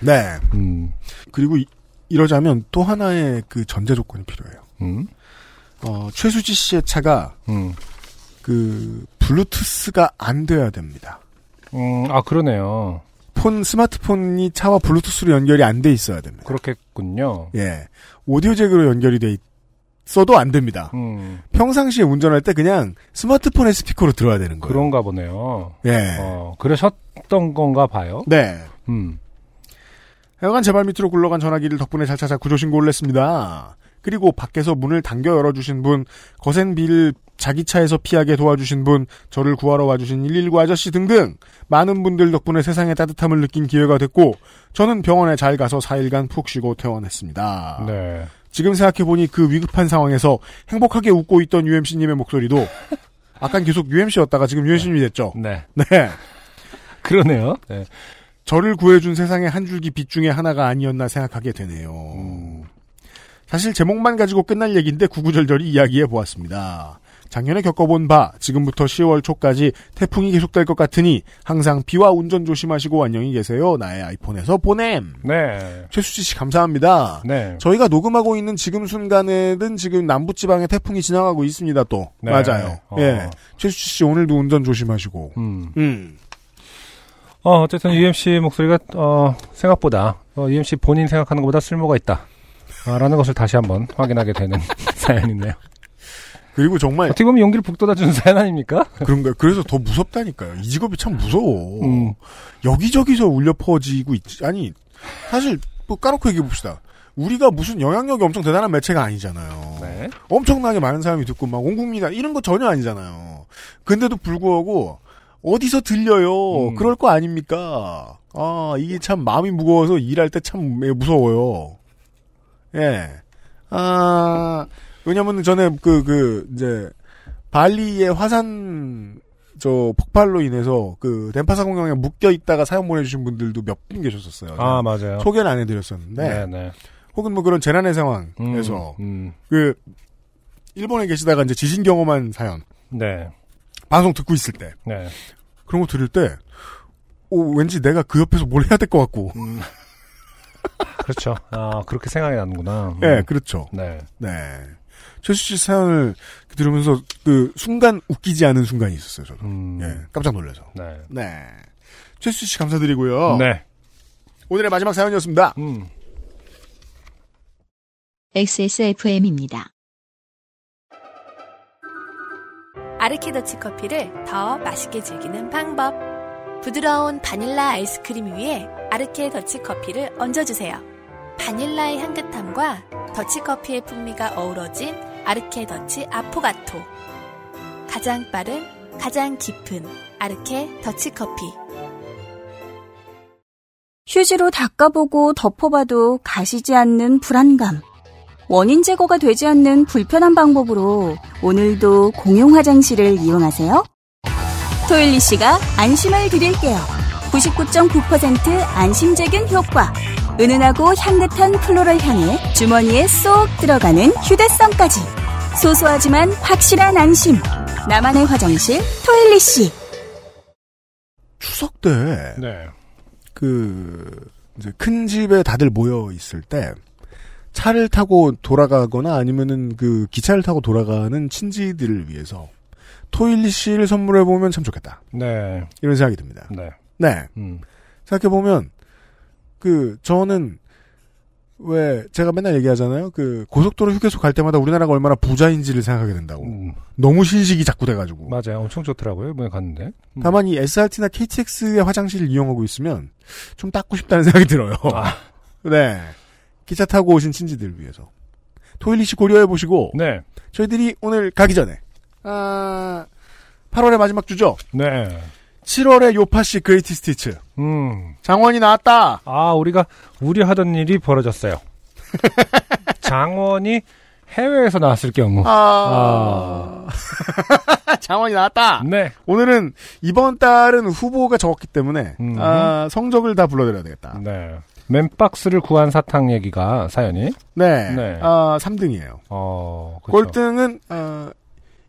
네. 음, 그리고 이, 이러자면 또 하나의 그 전제 조건이 필요해요. 음, 어, 최수지 씨의 차가 음. 그 블루투스가 안 돼야 됩니다. 음, 아, 그러네요. 폰 스마트폰이 차와 블루투스로 연결이 안 돼 있어야 됩니다. 그렇겠군요. 예. 오디오 잭으로 연결이 돼 있어도 안 됩니다. 음, 평상시에 운전할 때 그냥 스마트폰의 스피커로 들어야 되는 거예요. 그런가 보네요. 예. 어, 그러셨던 건가 봐요. 네. 음, 하여간 제발 밑으로 굴러간 전화기를 덕분에 잘 찾아 구조 신고를 했습니다. 그리고 밖에서 문을 당겨 열어주신 분, 거센 비를 자기 차에서 피하게 도와주신 분, 저를 구하러 와주신 119 아저씨 등등 많은 분들 덕분에 세상의 따뜻함을 느낀 기회가 됐고 저는 병원에 잘 가서 4일간 푹 쉬고 퇴원했습니다. 네. 지금 생각해보니 그 위급한 상황에서 행복하게 웃고 있던 UMC님의 목소리도 아깐 계속 UMC였다가 지금 UMC님이 됐죠. 네. 네. 그러네요. 네. 저를 구해준 세상의 한 줄기 빛 중에 하나가 아니었나 생각하게 되네요. 사실 제목만 가지고 끝날 얘기인데 구구절절히 이야기해 보았습니다. 작년에 겪어본 바 지금부터 10월 초까지 태풍이 계속될 것 같으니 항상 비와 운전 조심하시고 안녕히 계세요. 나의 아이폰에서 보냄. 네. 최수지 씨 감사합니다. 네. 저희가 녹음하고 있는 지금 순간에는 지금 남부 지방에 태풍이 지나가고 있습니다. 또 네. 맞아요. 어. 예, 최수지 씨 오늘도 운전 조심하시고. 음. 음. 어, 어쨌든 UMC 목소리가, 어, 생각보다, 어, UMC 본인 생각하는 것보다 쓸모가 있다. 아, 라는 것을 다시 한번 확인하게 되는 (laughs) 사연이네요. 그리고 정말 어떻게 보면 용기를 북돋아 주는 (laughs) 사연 아닙니까? 그런가요? 그래서 더 무섭다니까요. 이 직업이 참 무서워. 음. 여기저기서 울려 퍼지고 있지. 아니, 사실, 뭐 까놓고 얘기해 봅시다. 우리가 무슨 영향력이 엄청 대단한 매체가 아니잖아요. 네. 엄청나게 많은 사람이 듣고 막 온 국민이 이런 거 전혀 아니잖아요. 근데도 불구하고 어디서 들려요. 음. 그럴 거 아닙니까? 아, 이게 참 마음이 무거워서 일할 때 참 무서워요. 예. 아, 왜냐면 전에 그, 그, 이제, 발리의 화산, 저, 폭발로 인해서 그,電波사 공룡에 묶여 있다가 사연 보내주신 분들도 몇 분 계셨었어요. 아, 맞아요. 소개는 안 해드렸었는데, 네, 네. 혹은 뭐 그런 재난의 음, 상황에서, 음. 그, 일본에 계시다가 이제 지진 경험한 사연, 네. 방송 듣고 있을 때, 네. 그런 거 들을 때, 오, 왠지 내가 그 옆에서 뭘 해야 될 것 같고, 음. 그렇죠. 아, 그렇게 생각이 나는구나. 음. 네, 그렇죠. 네. 네. 최수 씨 사연을 들으면서 그 순간 웃기지 않은 순간이 있었어요, 저도. 음. 예, 깜짝 놀라서. 네. 네. 최수 씨 감사드리고요. 네. 오늘의 마지막 사연이었습니다. 음. XSFM입니다. 아르케더치 커피를 더 맛있게 즐기는 방법. 부드러운 바닐라 아이스크림 위에 아르케 더치 커피를 얹어주세요. 바닐라의 향긋함과 더치 커피의 풍미가 어우러진 아르케 더치 아포가토. 가장 빠른, 가장 깊은 아르케 더치 커피. 휴지로 닦아보고 덮어봐도 가시지 않는 불안감. 원인 제거가 되지 않는 불편한 방법으로 오늘도 공용 화장실을 이용하세요. 토일리 씨가 안심을 드릴게요. 99.9% 안심제균 효과. 은은하고 향긋한 플로럴 향에 주머니에 쏙 들어가는 휴대성까지. 소소하지만 확실한 안심. 나만의 화장실 토일리 씨. 추석 때 네. 그 이제 큰 집에 다들 모여 있을 때 차를 타고 돌아가거나 아니면은 그 기차를 타고 돌아가는 친지들을 위해서 토일리씨를 선물해 보면 참 좋겠다. 네. 이런 생각이 듭니다. 네. 네. 음. 생각해 보면 그 저는 왜 제가 맨날 얘기하잖아요. 그 고속도로 휴게소 갈 때마다 우리나라가 얼마나 부자인지를 생각하게 된다고. 음. 너무 신식이 자꾸 돼가지고. 맞아요. 엄청 좋더라고요. 이번에 갔는데. 음. 다만 이 SRT나 KTX의 화장실을 이용하고 있으면 좀 닦고 싶다는 생각이 들어요. 아. (laughs) 네. 기차 타고 오신 친지들 위해서. 토일리씨 고려해 보시고 네. 저희들이 오늘 가기 전에 아 8월의 마지막 주죠. 네. 7월의 요파시 그레이티 스티츠. 음. 장원이 나왔다. 아, 우리가 우려하던 일이 벌어졌어요. (laughs) 장원이 해외에서 나왔을 경우. 아. (laughs) 장원이 나왔다. 네. 오늘은 이번 달은 후보가 적었기 때문에 음. 아, 성적을 다 불러드려야 되겠다. 네. 맨박스를 구한 사탕 얘기가 사연이. 네. 네. 아, 3등이에요. 어, 그렇죠. 꼴등은 어,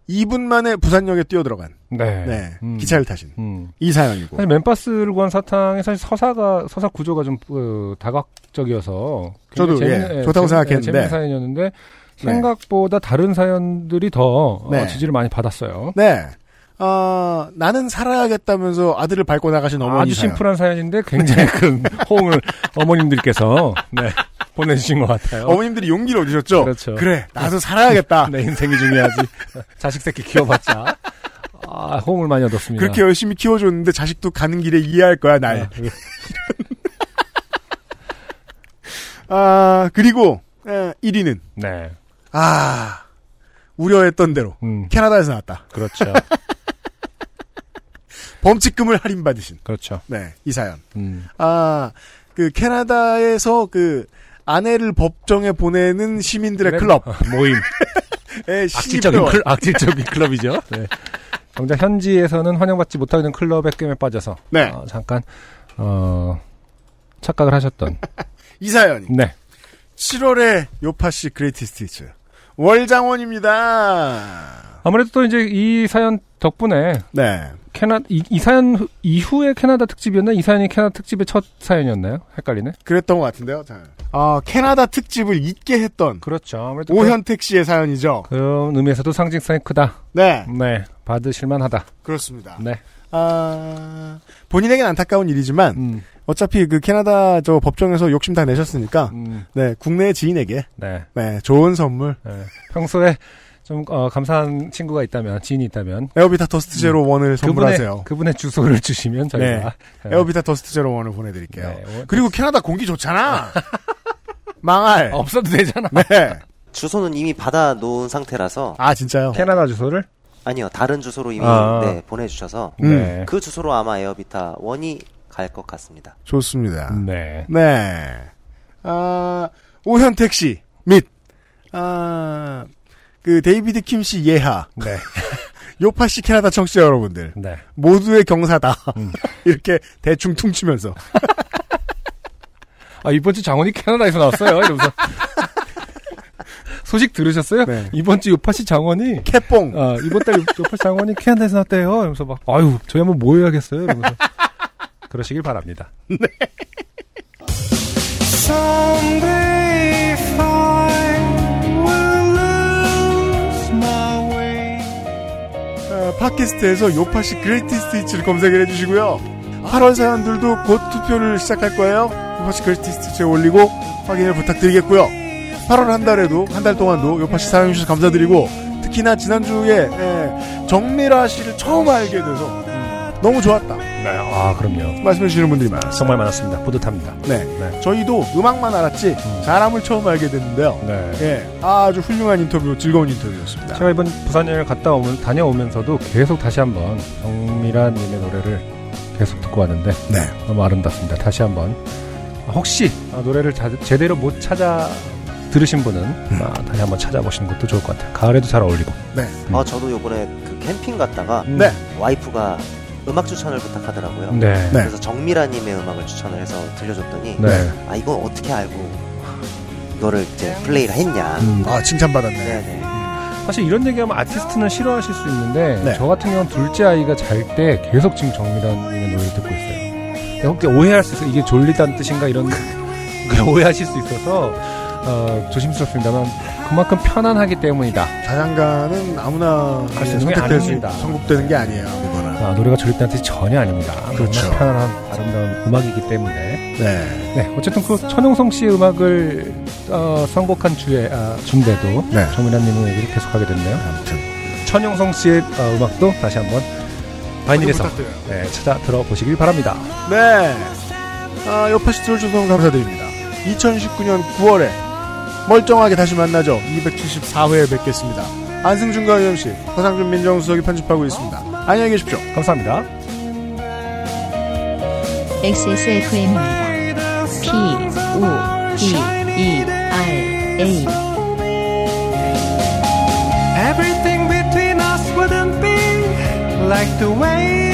2분 만에 부산역에 뛰어들어간 네. 네. 음. 기차를 타신 음. 이 사연이고. 사실 맨박스를 구한 사탕이 사실 서사가 서사 구조가 좀 어, 다각적이어서 저도, 굉장히 예, 재밌- 좋다고 재- 생각했는데. 재밌는 사연이었는데 생각보다 다른 사연들이 더 어, 네. 지지를 많이 받았어요. 네. 어, 나는 살아야겠다면서 아들을 밟고 나가신 어머니 아주. 심플한 사연인데 굉장히 큰 (laughs) 호응을 어머님들께서 네, 보내주신 것 같아요. 어머님들이 용기를 얻으셨죠? 그렇죠. 그래, 나도 살아야겠다. 내 인생이 중요하지. (laughs) 자식 새끼 키워봤자. 아, 호응을 많이 얻었습니다. 그렇게 열심히 키워줬는데 자식도 가는 길에 이해할 거야, 날. 아, 그- (laughs) 아, 그리고, 에, 1위는, 네. 아, 우려했던 대로, 음, 캐나다에서 나왔다. 그렇죠. (laughs) 범칙금을 할인받으신, 그렇죠. 네, 이 사연. 음, 아, 그, 캐나다에서 그, 아내를 법정에 보내는 시민들의? 클럽. 어, (laughs) 모임. (laughs) 의 악질적인. 클, 악질적인 클럽이죠. 네. 정작 현지에서는 환영받지 못하고 있는 클럽의 게임에 빠져서 네. 어, 잠깐 어, 착각을 하셨던. (laughs) 이 사연이. 네. 7월에 요파시 Greatest Hits. 월장원입니다. 아무래도 또 이제 이 사연 덕분에 네. 캐나 이, 이 사연 후- 이후에 캐나다 특집이었나? 이 사연이 캐나다 특집의 첫 사연이었나요? 헷갈리네. 그랬던 것 같은데요. 자. 아, 캐나다 특집을 잊게 했던 그렇죠. 아무래도 오현택 씨의 사연이죠. 그, 그런 의미에서도 상징성이 크다. 네. 네, 받으실만하다. 그렇습니다. 네. 아, 본인에겐 안타까운 일이지만, 음, 어차피 그 캐나다 저 법정에서 욕심 다 내셨으니까, 음, 네, 국내 지인에게, 네. 네, 좋은 선물, 네. 평소에 좀 어, 감사한 친구가 있다면 지인이 있다면 에어비타 더스트 제로 원을 선물하세요. 그분의 그분의 주소를 (laughs) 주시면 저희가 네. 에어비타 더스트 제로 원을 보내드릴게요. 네, 어, 그리고 캐나다 공기 좋잖아! (laughs) 망할! 없어도 되잖아. 네. 주소는 이미 받아 놓은 상태라서 아, 진짜요? 캐나다 주소를 아니요 다른 주소로 이미 아. 네, 보내주셔서 음. 네. 그 주소로 아마 에어비타 원이 갈 것 같습니다. 좋습니다. 네. 네. 아, 오현택 씨, 및, 아, 그, 데이비드 킴씨 예하, 네. (laughs) 요파 씨 캐나다 청취자 여러분들, 네. 모두의 경사다. 음. (laughs) 이렇게 대충 퉁치면서. (laughs) 아, 이번 주 장원이 캐나다에서 나왔어요. 이러면서. 소식 들으셨어요? 네. 이번 주 요파시 장원이 캐뽕. 아, 이번 달 요- 요파시 장원이 캐나다에서 나왔대요. 이러면서 막 아유, 저희 한번 모여야겠어요. 이러면서 그러시길 바랍니다. 아, 팟캐스트에서 요팟시 Greatest Hits를 검색을 해주시고요. 8월 사연들도 곧 투표를 시작할 거예요. 요팟시 Greatest Hits에 올리고 확인을 부탁드리겠고요. 8월 한 달에도, 한 달 동안도 요팟시 사연 주셔서 감사드리고, 특히나 지난주에, 예, 정미라 씨를 처음 알게 돼서, 너무 좋았다. 네. 아, 그럼요. 말씀해 주시는 분들이 많았어요. 정말 많았습니다. 뿌듯합니다. 네. 네. 저희도 음악만 알았지, 사람을 처음 알게 됐는데요. 네. 예, 아주 훌륭한 인터뷰, 즐거운 인터뷰였습니다. 제가 이번 부산 여행을 갔다 오면 다녀오면서도 계속 다시 한번 정미란 님의 노래를 계속 듣고 왔는데 네. 너무 아름답습니다. 다시 한번 아, 혹시 아, 노래를 자- 제대로 못 찾아 들으신 분은 아, 다시 한번 찾아보시는 것도 좋을 것 같아요. 가을에도 잘 어울리고. 음. 아 저도 요번에 그 캠핑 갔다가 네. 와이프가 음악 추천을 부탁하더라고요. 네. 네. 그래서 정미라님의 음악을 추천을 해서 들려줬더니 네. 아 이거 어떻게 알고 이거를 이제 플레이를 했냐. 음. 아, 칭찬받았네. 네네. 사실 이런 얘기하면 아티스트는 싫어하실 수 있는데 네. 저 같은 경우는 둘째 아이가 잘 때 계속 지금 정미란님의 노래를 듣고 있어요. 혹시 오해할 수 있어요. 이게 졸리다는 뜻인가 이런 (laughs) 오해하실 수 있어서 어, 조심스럽습니다만 그만큼 편안하기 때문이다. 자장가는 아무나 할수 있는 게 선택될 수 아닙니다. 선곡되는 게 아니에요. 아, 노래가 뜻이 전혀 아닙니다. 그렇죠. 편안한 아름다운 음악이기 때문에 네. 네 어쨌든 그 천용성 씨의 음악을 어, 선곡한 주에 아, 준데도 네. 정미란님의 얘기를 계속하게 됐네요. 아무튼 천용성 씨의 어, 음악도 다시 한번 바이닐에서. 네, 찾아 들어보시길 바랍니다. 네. 아, 여파시 들어주셔서 감사드립니다. 2019년 9월에 멀쩡하게 다시 만나죠. 274회에 뵙겠습니다. 안승준과 유엠씨, 허상준 민정수석이 편집하고 있습니다. 안녕히 계십시오. 감사합니다. XSFM입니다. P, O, D, E, R, A. Everything between us wouldn't be like the way